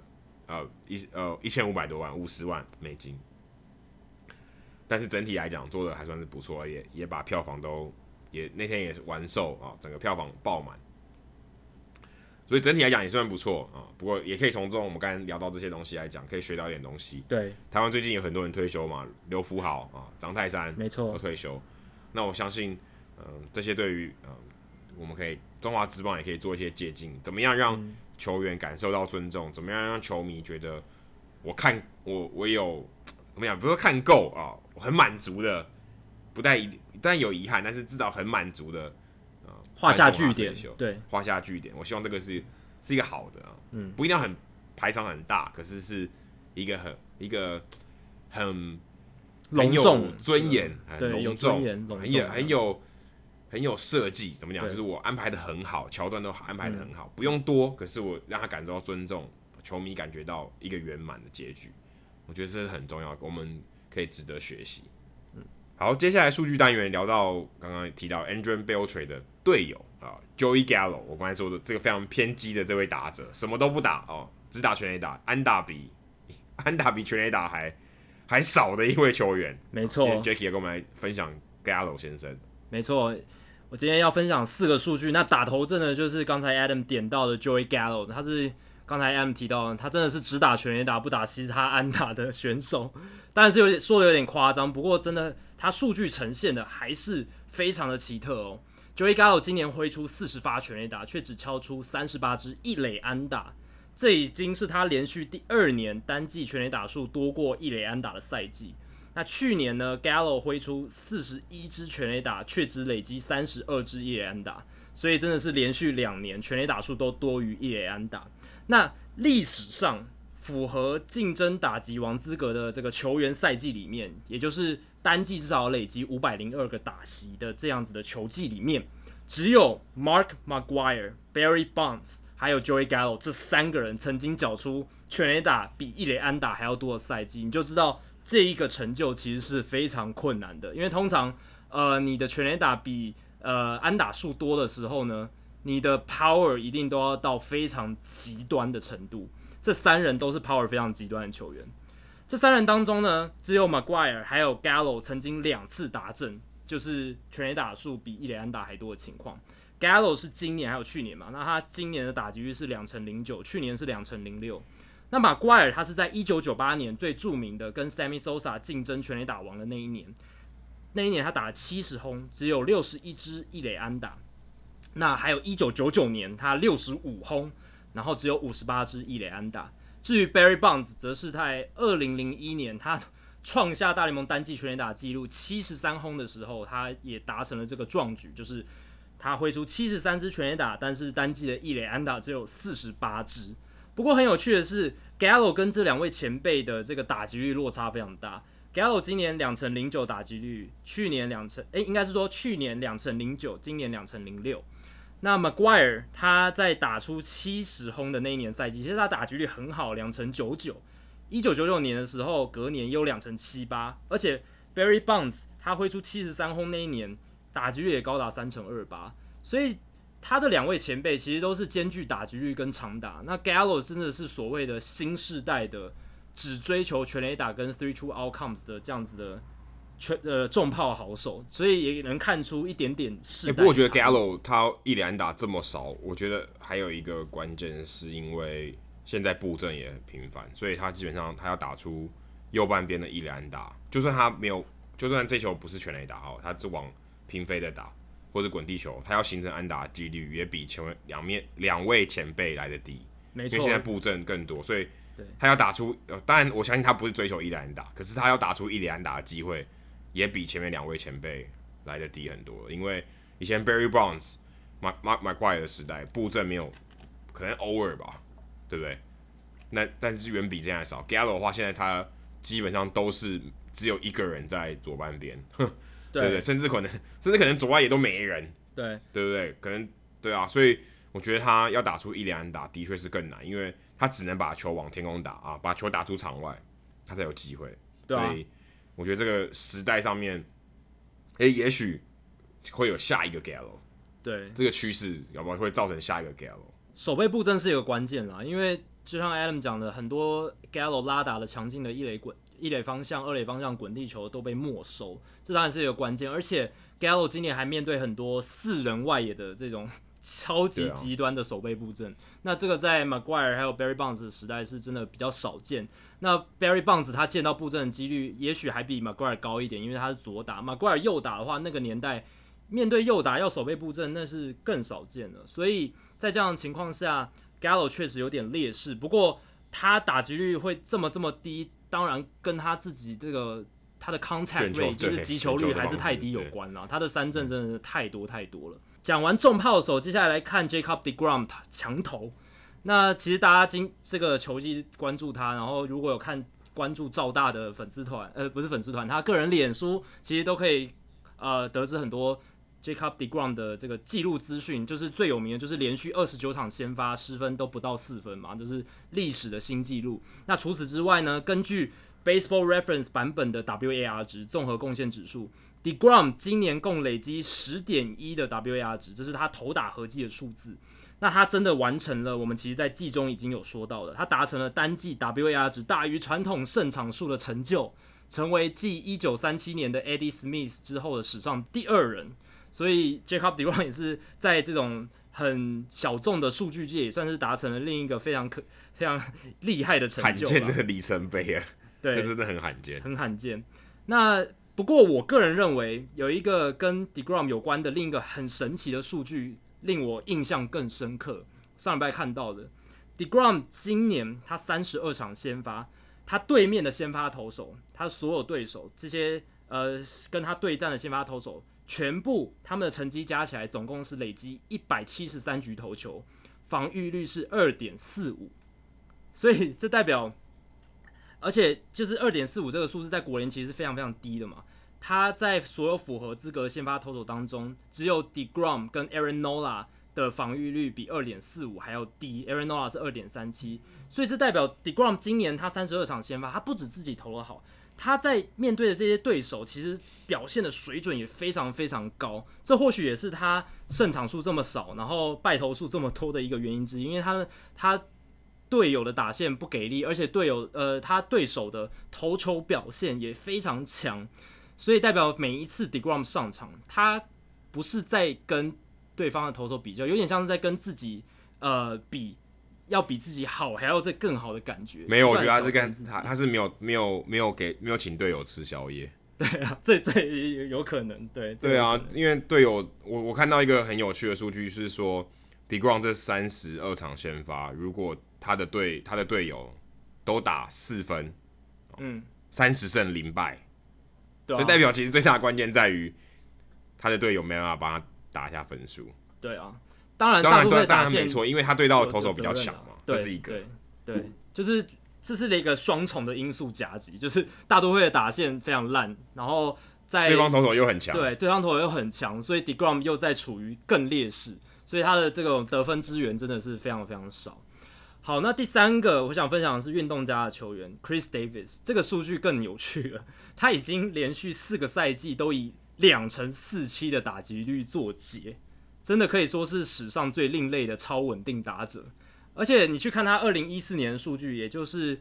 呃一呃一千五百多万，五十万美金。但是整体来讲做的还算是不错，也也把票房都也那天也完售啊，整个票房爆满。所以整体来讲也算不错啊，不过也可以从中我们刚才聊到这些东西来讲，可以学到一点东西。对，台湾最近有很多人退休嘛，刘福豪啊、张泰山，没错，都退休。那我相信，嗯、呃，这些对于嗯、呃，我们可以中华职棒也可以做一些借鉴，怎么样让球员感受到尊重？怎么样让球迷觉得我看我我有怎么样？不是说看够啊，我很满足的，不带一但有遗憾，但是至少很满足的。画下句点，对，画下句点。我希望这个是是一个好的啊，嗯，不一定要很排场很大，可是是一个很一个很隆重尊严，很隆重，很有很有很有设计。怎么讲？就是我安排的很好，桥段都安排的很好，不用多，可是我让他感受到尊重，球迷感觉到一个圆满的结局。我觉得这是很重要的，我们可以值得学习。好，接下来数据单元聊到刚刚提到 Andrew Beltre 的队友啊，Joey Gallo，我刚才说的这个非常偏激的这位打者，什么都不打哦，只打全垒打，安打比 安打比全垒打还还少的一位球员。没错，，Jackie 也跟我们来分享 Gallo 先生。没错，我今天要分享四个数据，那打头阵的就是刚才 Adam 点到的 Joey Gallo，他是刚才 M 提到，他真的是只打全垒打不打其他安打的选手，但是有点说的有点夸张，不过真的他数据呈现的还是非常的奇特哦。Joey Gallo 今年挥出四十发全垒打，却只敲出三十八支一垒安打，这已经是他连续第二年单季全垒打数多过一垒安打的赛季。那去年呢，Gallo 挥出四十一支全垒打，却只累积三十二支一垒安打，所以真的是连续两年全垒打数都多于一垒安打。那历史上符合竞争打击王资格的这个球员赛季里面，也就是单季至少累积五百零二个打席的这样子的球季里面，只有 Mark McGuire、Barry Bonds 还有 Joey Gallo 这三个人曾经缴出全垒打比一垒安打还要多的赛季，你就知道。这一个成就其实是非常困难的，因为通常，呃，你的全垒打比呃安打数多的时候呢，你的 power 一定都要到非常极端的程度。这三人都是 power 非常极端的球员。这三人当中呢，只有 McGwire 还有 Gallo 曾经两次达阵，就是全垒打数比一垒安打还多的情况。Gallo 是今年还有去年嘛？那他今年的打击率是两成零九，去年是两成零六。那马奎尔他是在一九九八年最著名的跟 Sammy Sosa 竞争全垒打王的那一年，那一年他打了七十轰，只有六十一支一垒安打。那还有一九九九年他六十五轰，然后只有五十八支一垒安打。至于 Barry Bonds，则是在二零零一年他创下大联盟单季全垒打纪录七十三轰的时候，他也达成了这个壮举，就是他挥出七十三支全垒打，但是单季的一垒安打只有四十八支。不过很有趣的是，Gallo 跟这两位前辈的这个打击率落差非常大。Gallo 今年两成零九打击率，去年两成，诶，应该是说去年两成零九，今年两成零六。那 McGuire 他在打出七十轰的那一年赛季，其实他打击率很好，两成九九。一九九九年的时候，隔年又两成七八，而且 Barry Bonds 他挥出七十三轰那一年，打击率也高达三成二八，所以。他的两位前辈其实都是兼具打击率跟长打，那 Gallo 真的是所谓的新世代的只追求全垒打跟 three true outcomes 的这样子的全呃重炮好手，所以也能看出一点点是、欸。不过我觉得 Gallo 他一垒安打这么少，我觉得还有一个关键是因为现在布阵也很频繁，所以他基本上他要打出右半边的一垒安打，就算他没有，就算这球不是全垒打哦，他是往平飞的打。或者滚地球，他要形成安打的几率也比前两面两位前辈来的低，没错，因为现在布阵更多，所以他要打出，当然我相信他不是追求一垒安打，可是他要打出一垒安打的机会也比前面两位前辈来的低很多，因为以前 Barry Bonds、Mark Mark McGwire 的时代布阵没有，可能偶尔吧，对不对？那但是远比现在少。Gallo 的话，现在他基本上都是只有一个人在左半边。对，不对，甚至可能，甚至可能左外也都没人，对，对不对？可能对啊，所以我觉得他要打出一垒安打的确是更难，因为他只能把球往天空打啊，把球打出场外，他才有机会。对啊，所以我觉得这个时代上面，哎，也许会有下一个 Gallo。对，这个趋势要不然会造成下一个 Gallo？守备布阵是一个关键啦，因为就像 Adam 讲的，很多 Gallo 拉打的强劲的一垒滚。一垒方向、二垒方向滚地球都被没收，这当然是一个关键。而且 Gallo 今年还面对很多四人外野的这种 超级极端的守备布阵，啊、那这个在 McGwire 还有 Barry Bonds 的时代是真的比较少见。那 Barry Bonds 他见到布阵的几率也许还比 McGuire 高一点，因为他是左打。McGuire 右打的话，那个年代面对右打要守备布阵那是更少见的。所以在这样的情况下，Gallo 确实有点劣势。不过他打击率会这么这么低。当然，跟他自己这个他的 contact rate 就是击球率还是太低有关了。他的三振真的是太多太多了。讲完重炮手，接下来来看 Jacob deGrom 强投。那其实大家今这个球季关注他，然后如果有看关注赵大的粉丝团，呃，不是粉丝团，他个人脸书其实都可以呃得知很多。Jacob deGrom 的这个记录资讯，就是最有名的，就是连续二十九场先发失分都不到四分嘛，就是历史的新纪录。那除此之外呢，根据 Baseball Reference 版本的 WAR 值综合贡献指数，deGrom 今年共累积十点一的 WAR 值，这是他投打合计的数字。那他真的完成了我们其实在季中已经有说到的，他达成了单季 WAR 值大于传统胜场数的成就，成为继一九三七年的 Eddie Smith 之后的史上第二人。所以 Jacob deGrom 也是在这种很小众的数据界，也算是达成了另一个非常可非常厉害的成就，罕见的里程碑啊！对，真的很罕见，很罕见。那不过我个人认为，有一个跟 deGrom 有关的另一个很神奇的数据，令我印象更深刻。上礼拜看到的 deGrom 今年他三十二场先发，他对面的先发投手，他所有对手这些呃跟他对战的先发投手，全部他们的成绩加起来总共是累积一百七十三局投球，防御率是二点四五，所以这代表，而且就是二点四五这个数字在国联其实是非常非常低的嘛。他在所有符合资格的先发投手当中，只有 deGrom 跟 Aaron Nola 的防御率比二点四五还要低，Aaron Nola 是二点三七，所以这代表 deGrom 今年他三十二场先发，他不止自己投得好，他在面对的这些对手其实表现的水准也非常非常高，这或许也是他胜场数这么少，然后败投数这么多的一个原因之一，因为他他队友的打线不给力，而且队友呃他对手的投球表现也非常强，所以代表每一次 deGrom 上场，他不是在跟对方的投手比较，有点像是在跟自己呃比，要比自己好，还要再更好的感觉。没有，我觉得他是跟他他是没有没有没有给没有请队友吃宵夜。对啊，这这有可能，对对啊，因为队友，我我看到一个很有趣的数据是说，deGrom 这三十二场先发，如果他的队他的队友都打四分，嗯，三十胜零败，这、啊、代表其实最大的关键在于他的队友没办法帮他。打一下分数，对啊，当然，当然，当然没错，因为他对到的投手比较强嘛，这是一个，对，对，就是这是一个双重的因素夹击，就是大都会的打线非常烂，然后在对方投手又很强，对，对方投手又很强，所以 deGrom 又在处于更劣势，所以他的这种得分资源真的是非常非常少。好，那第三个我想分享的是运动家的球员 Chris Davis，这个数据更有趣了，他已经连续四个赛季都以两成四七的打击率作结，真的可以说是史上最另类的超稳定打者。而且你去看他二零一四年的数据，也就是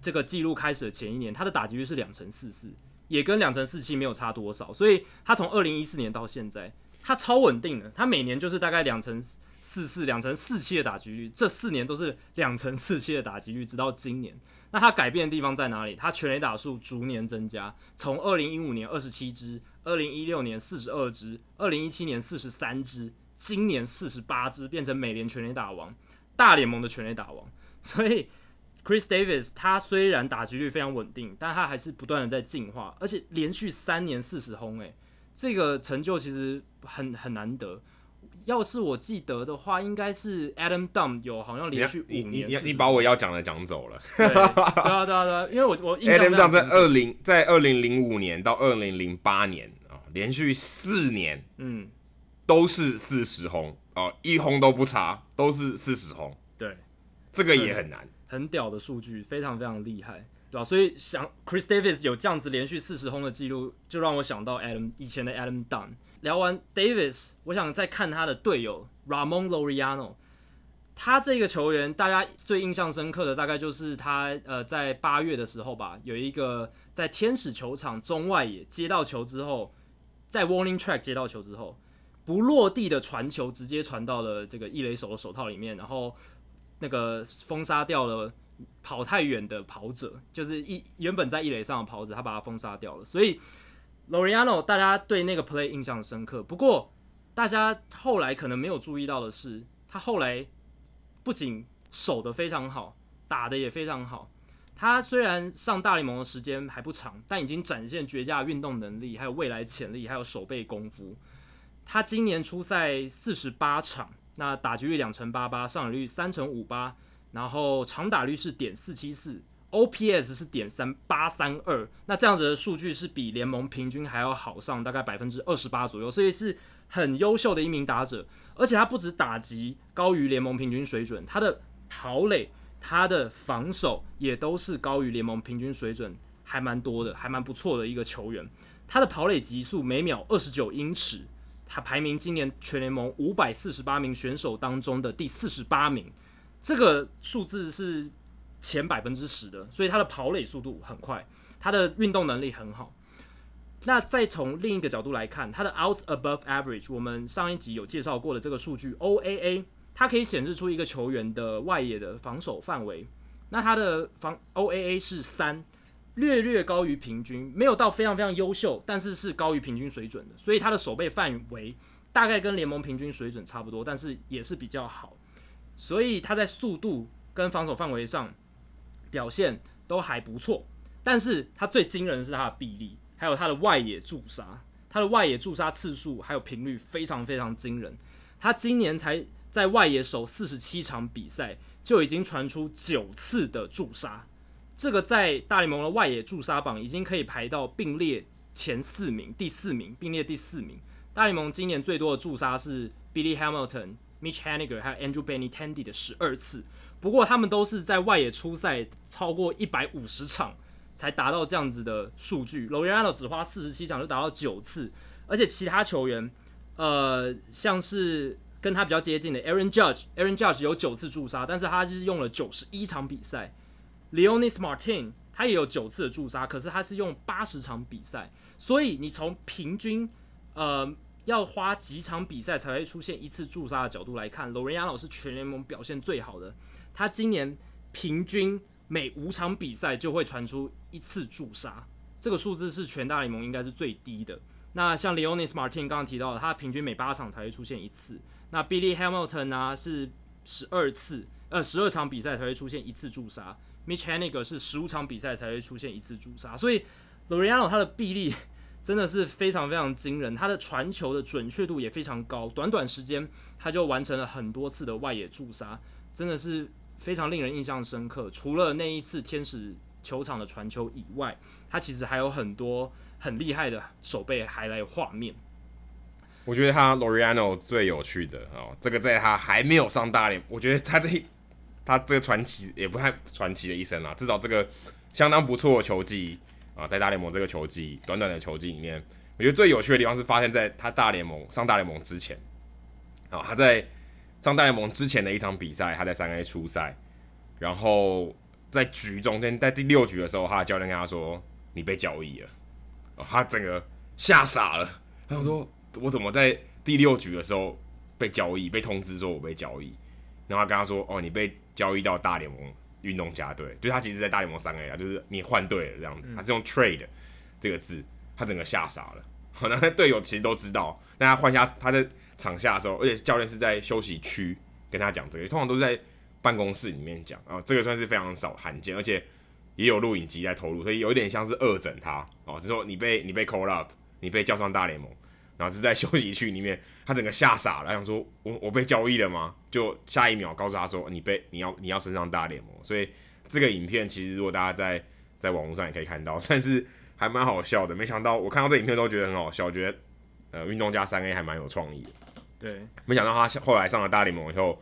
这个记录开始的前一年，他的打击率是两成四四，也跟两成四七没有差多少。所以他从二零一四年到现在，他超稳定的，他每年就是大概两成四四、两成四七的打击率，这四年都是两成四七的打击率，直到今年。那他改变的地方在哪里？他全垒打数逐年增加，从二零一五年二十七支。二零一六年四十二支，二零一七年四十三支，今年四十八支，变成美联全垒打王，大联盟的全垒打王。所以，Chris Davis 他虽然打击率非常稳定，但他还是不断的在进化，而且连续三年四十轰，诶，这个成就其实很很难得。要是我记得的话，应该是 Adam Dunn 有好像连续五年你你，你把我要讲的讲走了。对啊对啊对啊，因为我我 Adam Dunn 在二零在二零零五年到二零零八年啊、哦，连续四年，嗯，都是四十轰哦，一轰都不差，都是四十轰。对，这个也很难，很屌的数据，非常非常厉害，对吧、啊？所以想 Chris Davis 有这样子连续四十轰的记录，就让我想到 Adam 以前的 Adam Dunn。聊完 Davis，我想再看他的队友 Ramon Laureano。他这个球员，大家最印象深刻的大概就是他呃，在八月的时候吧，有一个在天使球场中外野接到球之后，在 Warning Track 接到球之后，不落地的传球直接传到了这个一垒手的手套里面，然后那个封杀掉了跑太远的跑者，就是一原本在一垒上的跑者，他把他封杀掉了，所以。Loreano 大家对那个 play 印象深刻。不过，大家后来可能没有注意到的是，他后来不仅守得非常好，打得也非常好。他虽然上大联盟的时间还不长，但已经展现绝佳的运动能力，还有未来潜力，还有守备功夫。他今年出赛四十八场，那打击率两成八八，上垒率三成五八，然后长打率是点四七四。OPS 是点三八三二，那这样子的数据是比联盟平均还要好上大概百分之二十八左右，所以是很优秀的一名打者。而且他不止打击高于联盟平均水准，他的跑垒、他的防守也都是高于联盟平均水准，还蛮多的，还蛮不错的一个球员。他的跑垒极速每秒二十九英尺，他排名今年全联盟五百四十八名选手当中的第四十八名，这个数字是。前百分之十的，所以他的跑垒速度很快，他的运动能力很好。那再从另一个角度来看，它的 Out above average，我们上一集有介绍过的这个数据 OAA，它可以显示出一个球员的外野的防守范围。那它的防 OAA 是三，略略高于平均，没有到非常非常优秀，但是是高于平均水准的。所以它的守备范围大概跟联盟平均水准差不多，但是也是比较好。所以它在速度跟防守范围上表现都还不错。但是他最惊人的是他的臂力。还有他的外野驻杀，他的外野驻杀次数还有频率非常非常惊人。他今年才在外野守四十七场比赛，就已经传出九次的驻杀，这个在大联盟的外野驻杀榜已经可以排到并列前四名，第四名并列第四名。大联盟今年最多的驻杀是 Billy Hamilton、Mitch Haniger 还有 Andrew Benintendi 的十二次，不过他们都是在外野出赛超过一百五十场。才达到这样子的数据，Laureano 只花四十七场就达到九次，而且其他球员，呃，像是跟他比较接近的 Aaron Judge，Aaron Judge 有九次驻杀，但是他就是用了九十一场比赛 Leonis Martin 他也有九次的驻杀，可是他是用八十场比赛，所以你从平均，呃，要花几场比赛才会出现一次驻杀的角度来看，Laureano 是全联盟表现最好的，他今年平均。每五场比赛就会传出一次驻杀，这个数字是全大联盟应该是最低的。那像 Leonis Martin 刚刚提到的，他平均每八场才会出现一次。那 Billy Hamilton 呢、啊、是十二次，呃，十二场比赛才会出现一次驻杀。Mitch Haniger 是十五场比赛才会出现一次驻杀。所以 l o r i a n o 他的臂力真的是非常非常惊人，他的传球的准确度也非常高，短短时间他就完成了很多次的外野驻杀，真的是。非常令人印象深刻。除了那一次天使球场的传球以外，他其实还有很多很厉害的手背还来画面。我觉得他 loreano 最有趣的哦，这个在他还没有上大联，我觉得他这他这个传奇也不太传奇的一生啊，至少这个相当不错的球技啊，在大联盟这个球技短短的球技里面，我觉得最有趣的地方是发现在他大联盟上大联盟之前啊，他在。上大联盟之前的一场比赛，他在三 A 出赛，然后在局中间，在第六局的时候，他的教练跟他说：“你被交易了。”哦，他整个吓傻了。他想说：“我怎么在第六局的时候被交易？被通知说我被交易？”然后他跟他说：“哦，你被交易到大联盟运动家队。”就他其实，在大联盟三 A 啊，就是你换队了这样子。他是用 trade 这个字，他整个吓傻了。可能队友其实都知道，但他换下他的。场下的时候，而且教练是在休息区跟他讲这个，通常都是在办公室里面讲啊，这个算是非常少罕见，而且也有录影机在投入，所以有点像是恶整他哦，就说你被你被 call up，你被叫上大联盟，然后是在休息区里面，他整个吓傻了，想说我我被交易了吗？就下一秒告诉他说你被你要你要升上大联盟，所以这个影片其实如果大家在在网络上也可以看到，算是还蛮好笑的。没想到我看到这影片都觉得很好笑，觉得呃运动家三 A 还蛮有创意的。对，没想到他后来上了大联盟以后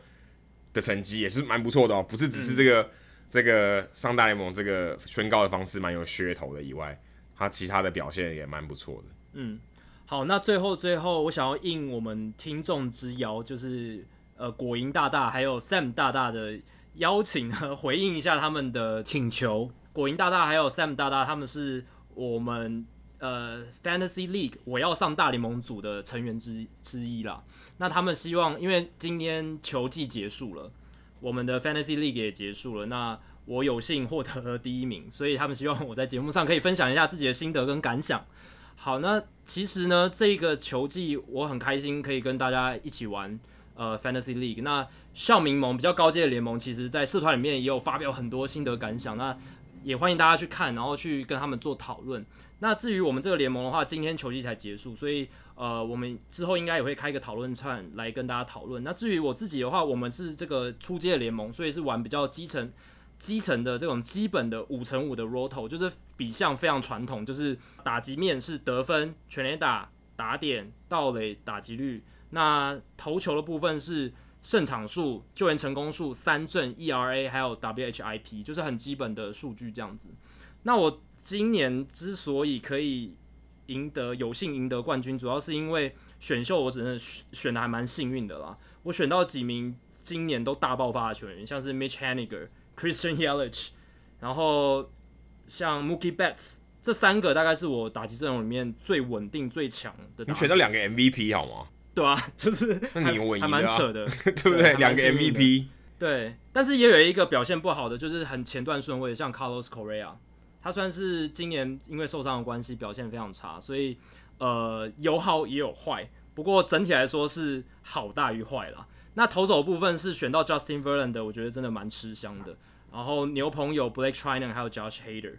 的成绩也是蛮不错的哦，不是只是这个、嗯、这个上大联盟这个宣告的方式蛮有噱头的以外，他其他的表现也蛮不错的。嗯，好，那最后最后我想要应我们听众之邀，就是呃果蝇大大还有 Sam 大大的邀请呢，回应一下他们的请求。果蝇大大还有 Sam 大大他们是我们呃 Fantasy League 我要上大联盟组的成员之之一啦。那他们希望，因为今天球季结束了，我们的 Fantasy League 也结束了，那我有幸获得了第一名，所以他们希望我在节目上可以分享一下自己的心得跟感想。好，那其实呢，这个球季我很开心可以跟大家一起玩呃 Fantasy League。那校名盟比较高阶的联盟，其实在社团里面也有发表很多心得感想，那也欢迎大家去看，然后去跟他们做讨论。那至于我们这个联盟的话，今天球季才结束，所以呃，我们之后应该也会开一个讨论串来跟大家讨论。那至于我自己的话，我们是这个初阶联盟，所以是玩比较基层、基层的这种基本的五乘五的 Roto，就是比项非常传统，就是打击面是得分、全垒打、打点、盗垒、打击率。那投球的部分是胜场数、救援成功数、三振、ERA，还有 WHIP，就是很基本的数据这样子。那我。今年之所以可以赢得有幸赢得冠军，主要是因为选秀我只能选选的还蛮幸运的啦。我选到几名今年都大爆发的球员，像是 Mitch Haniger、Christian Yelich，然后像 Mookie Betts 这三个大概是我打击阵容里面最稳定、最强的。你选到两个 MVP 好吗？对啊，就是那你唯一的、啊、还蛮扯的，对不对？两个 MVP。对，但是也有一个表现不好的，就是很前段顺位，像 Carlos Correa，他算是今年因为受伤的关系表现非常差，所以呃有好也有坏，不过整体来说是好大于坏啦。那投手部分是选到 Justin Verlander，我觉得真的蛮吃香的。然后牛棚有 Blake Trinan 还有 Josh Hader，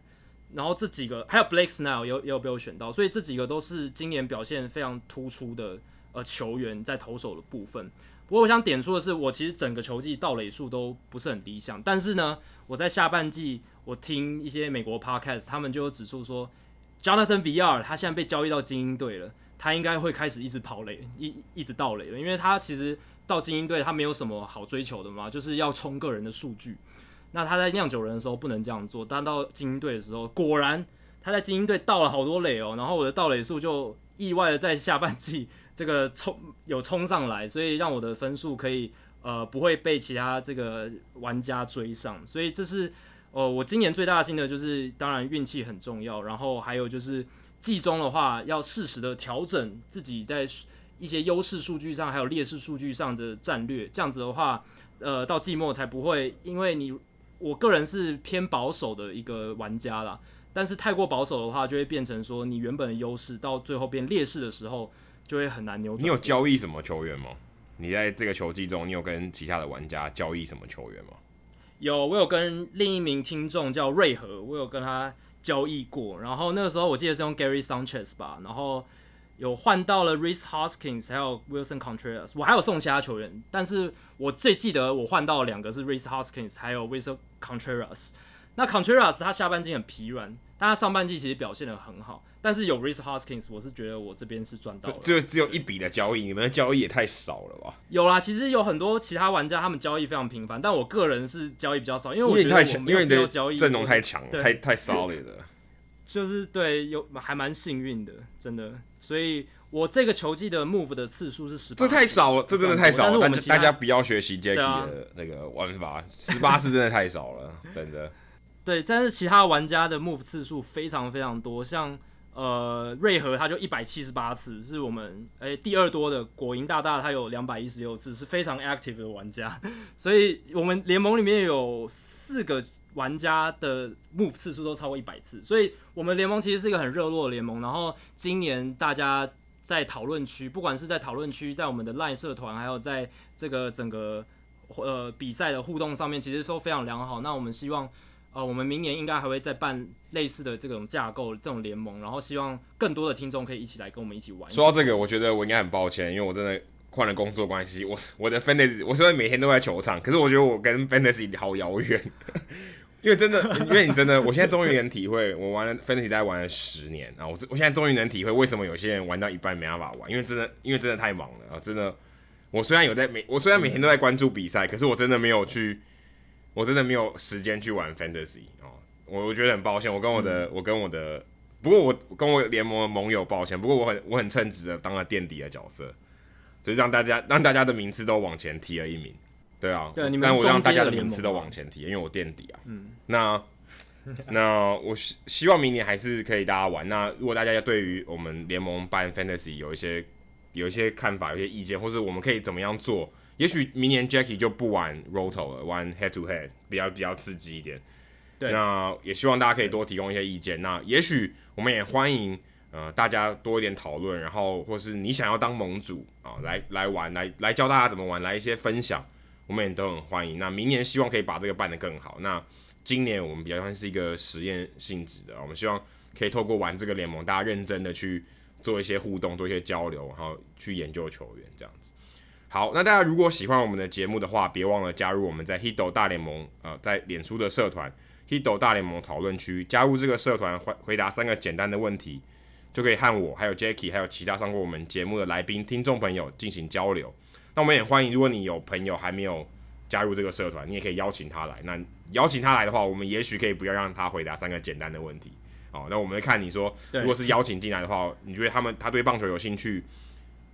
然后这几个还有 Blake Snell 也有也有被我选到，所以这几个都是今年表现非常突出的呃球员在投手的部分。不过我想点出的是，我其实整个球季盗垒数都不是很理想，但是呢，我在下半季我听一些美国 podcast，他们就指出说，Jonathan Vr 他现在被交易到精英队了，他应该会开始一直跑垒，一一直盗垒了，因为他其实到精英队他没有什么好追求的嘛，就是要冲个人的数据。那他在酿酒人的时候不能这样做，但到精英队的时候，果然他在精英队盗了好多垒哦，然后我的盗垒数就意外的在下半季这个冲有冲上来，所以让我的分数可以呃不会被其他这个玩家追上，所以这是呃我今年最大的心得就是，当然运气很重要，然后还有就是季中的话要适时的调整自己在一些优势数据上还有劣势数据上的战略，这样子的话呃到季末才不会因为你。我个人是偏保守的一个玩家啦，但是太过保守的话，就会变成说你原本的优势到最后变劣势的时候，就会很难扭转。你有交易什么球员吗？你在这个球季中，你有跟其他的玩家交易什么球员吗？有，我有跟另一名听众叫瑞和，我有跟他交易过。然后那个时候我记得是用 Gary Sanchez 吧，然后。有换到了 Rice Hoskins 还有 Wilson Contreras，我还有送其他球员，但是我最记得我换到两个是 Rice Hoskins 还有 Willson Contreras。那 Contreras 他下半季很疲软，但他上半季其实表现得很好。但是有 Reese Hoskins，我是觉得我这边是赚到了。就只有一笔的交易，你们的交易也太少了吧？有啦，其实有很多其他玩家他们交易非常频繁，但我个人是交易比较少，因为我觉得我没有必要交易，因为你的阵容太强，太太 solid 了。就是对，有还蛮幸运的，真的。所以我这个球季的 move 的次数是十八，这太少了，这真的太少了。但是大家不要学习 Jacky 的那个玩法，十八、啊、次真的太少了，真的。对，但是其他玩家的 move 次数非常非常多，像。呃，瑞和他就一百七十八次，是我们诶、第二多的。果蝇大大他有两百一十六次，是非常 active 的玩家。所以我们联盟里面有四个玩家的 move 次数都超过一百次，所以我们联盟其实是一个很热络的联盟。然后今年大家在讨论区，不管是在讨论区，在我们的 LINE 社团，还有在这个整个呃比赛的互动上面，其实都非常良好。那我们希望。呃，我们明年应该还会再办类似的这种架构、这种联盟，然后希望更多的听众可以一起来跟我们一起玩。说到这个，我觉得我应该很抱歉，因为我真的换了工作关系，我我的 fantasy，我虽然每天都在球场，可是我觉得我跟 fantasy 好遥远。因为真的，因为你真的，我现在终于能体会，我玩了 fantasy 大概玩了十年啊，我我现在终于能体会为什么有些人玩到一半没办法玩，因为真的，因为真的太忙了啊，真的。我虽然有在每，我虽然每天都在关注比赛，可是我真的没有去。我真的没有时间去玩 Fantasy 哦，我我觉得很抱歉，我跟我的、嗯、我跟我的，不过我跟我联盟的盟友抱歉，不过我很我很称职的当了垫底的角色，就是让大家让大家的名次都往前提了一名，对啊，对，你们但我让大家的名次都往前提，因为我垫底啊，嗯，那那我希希望明年还是可以大家玩，那如果大家对于我们联盟办 Fantasy 有一些有一些看法，有一些意见，或是我们可以怎么样做？也许明年 Jackie 就不玩 Roto 了，玩 Head to Head 比较比较刺激一点。对，那也希望大家可以多提供一些意见。那也许我们也欢迎呃大家多一点讨论，然后或是你想要当盟主啊，来来玩，来来教大家怎么玩，来一些分享，我们也都很欢迎。那明年希望可以把这个办得更好。那今年我们比较像是一个实验性质的，我们希望可以透过玩这个联盟，大家认真的去做一些互动，做一些交流，然后去研究球员这样子。好，那大家如果喜欢我们的节目的话，别忘了加入我们在 Hito 大联盟呃，在脸书的社团 Hito 大联盟讨论区，加入这个社团回回答三个简单的问题，就可以和我还有 Jacky 还有其他上过我们节目的来宾听众朋友进行交流。那我们也欢迎，如果你有朋友还没有加入这个社团，你也可以邀请他来。那邀请他来的话，我们也许可以不要让他回答三个简单的问题哦。那我们会看你说，如果是邀请进来的话，你觉得他们他对棒球有兴趣？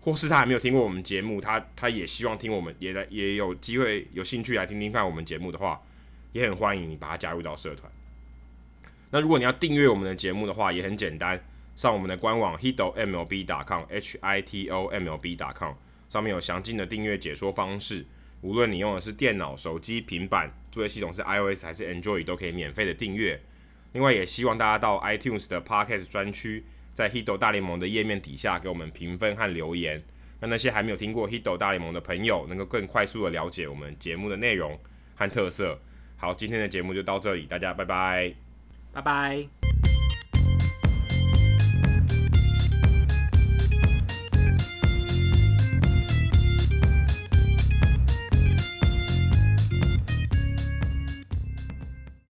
或是他还没有听过我们节目，他他也希望听我们，也来也有机会有兴趣来听听看我们节目的话，也很欢迎你把他加入到社团。那如果你要订阅我们的节目的话，也很简单，上我们的官网 hitomlb.com，h i t o m l b.com，上面有详尽的订阅解说方式。无论你用的是电脑、手机、平板，作业系统是 iOS 还是 Android，都可以免费的订阅。另外，也希望大家到 iTunes 的 Podcast 专区，在 Hito 大联盟的页面底下给我们评分和留言，让那些还没有听过 Hito 大联盟的朋友，能够更快速的了解我们节目的内容和特色。好，今天的节目就到这里，大家拜拜，拜拜。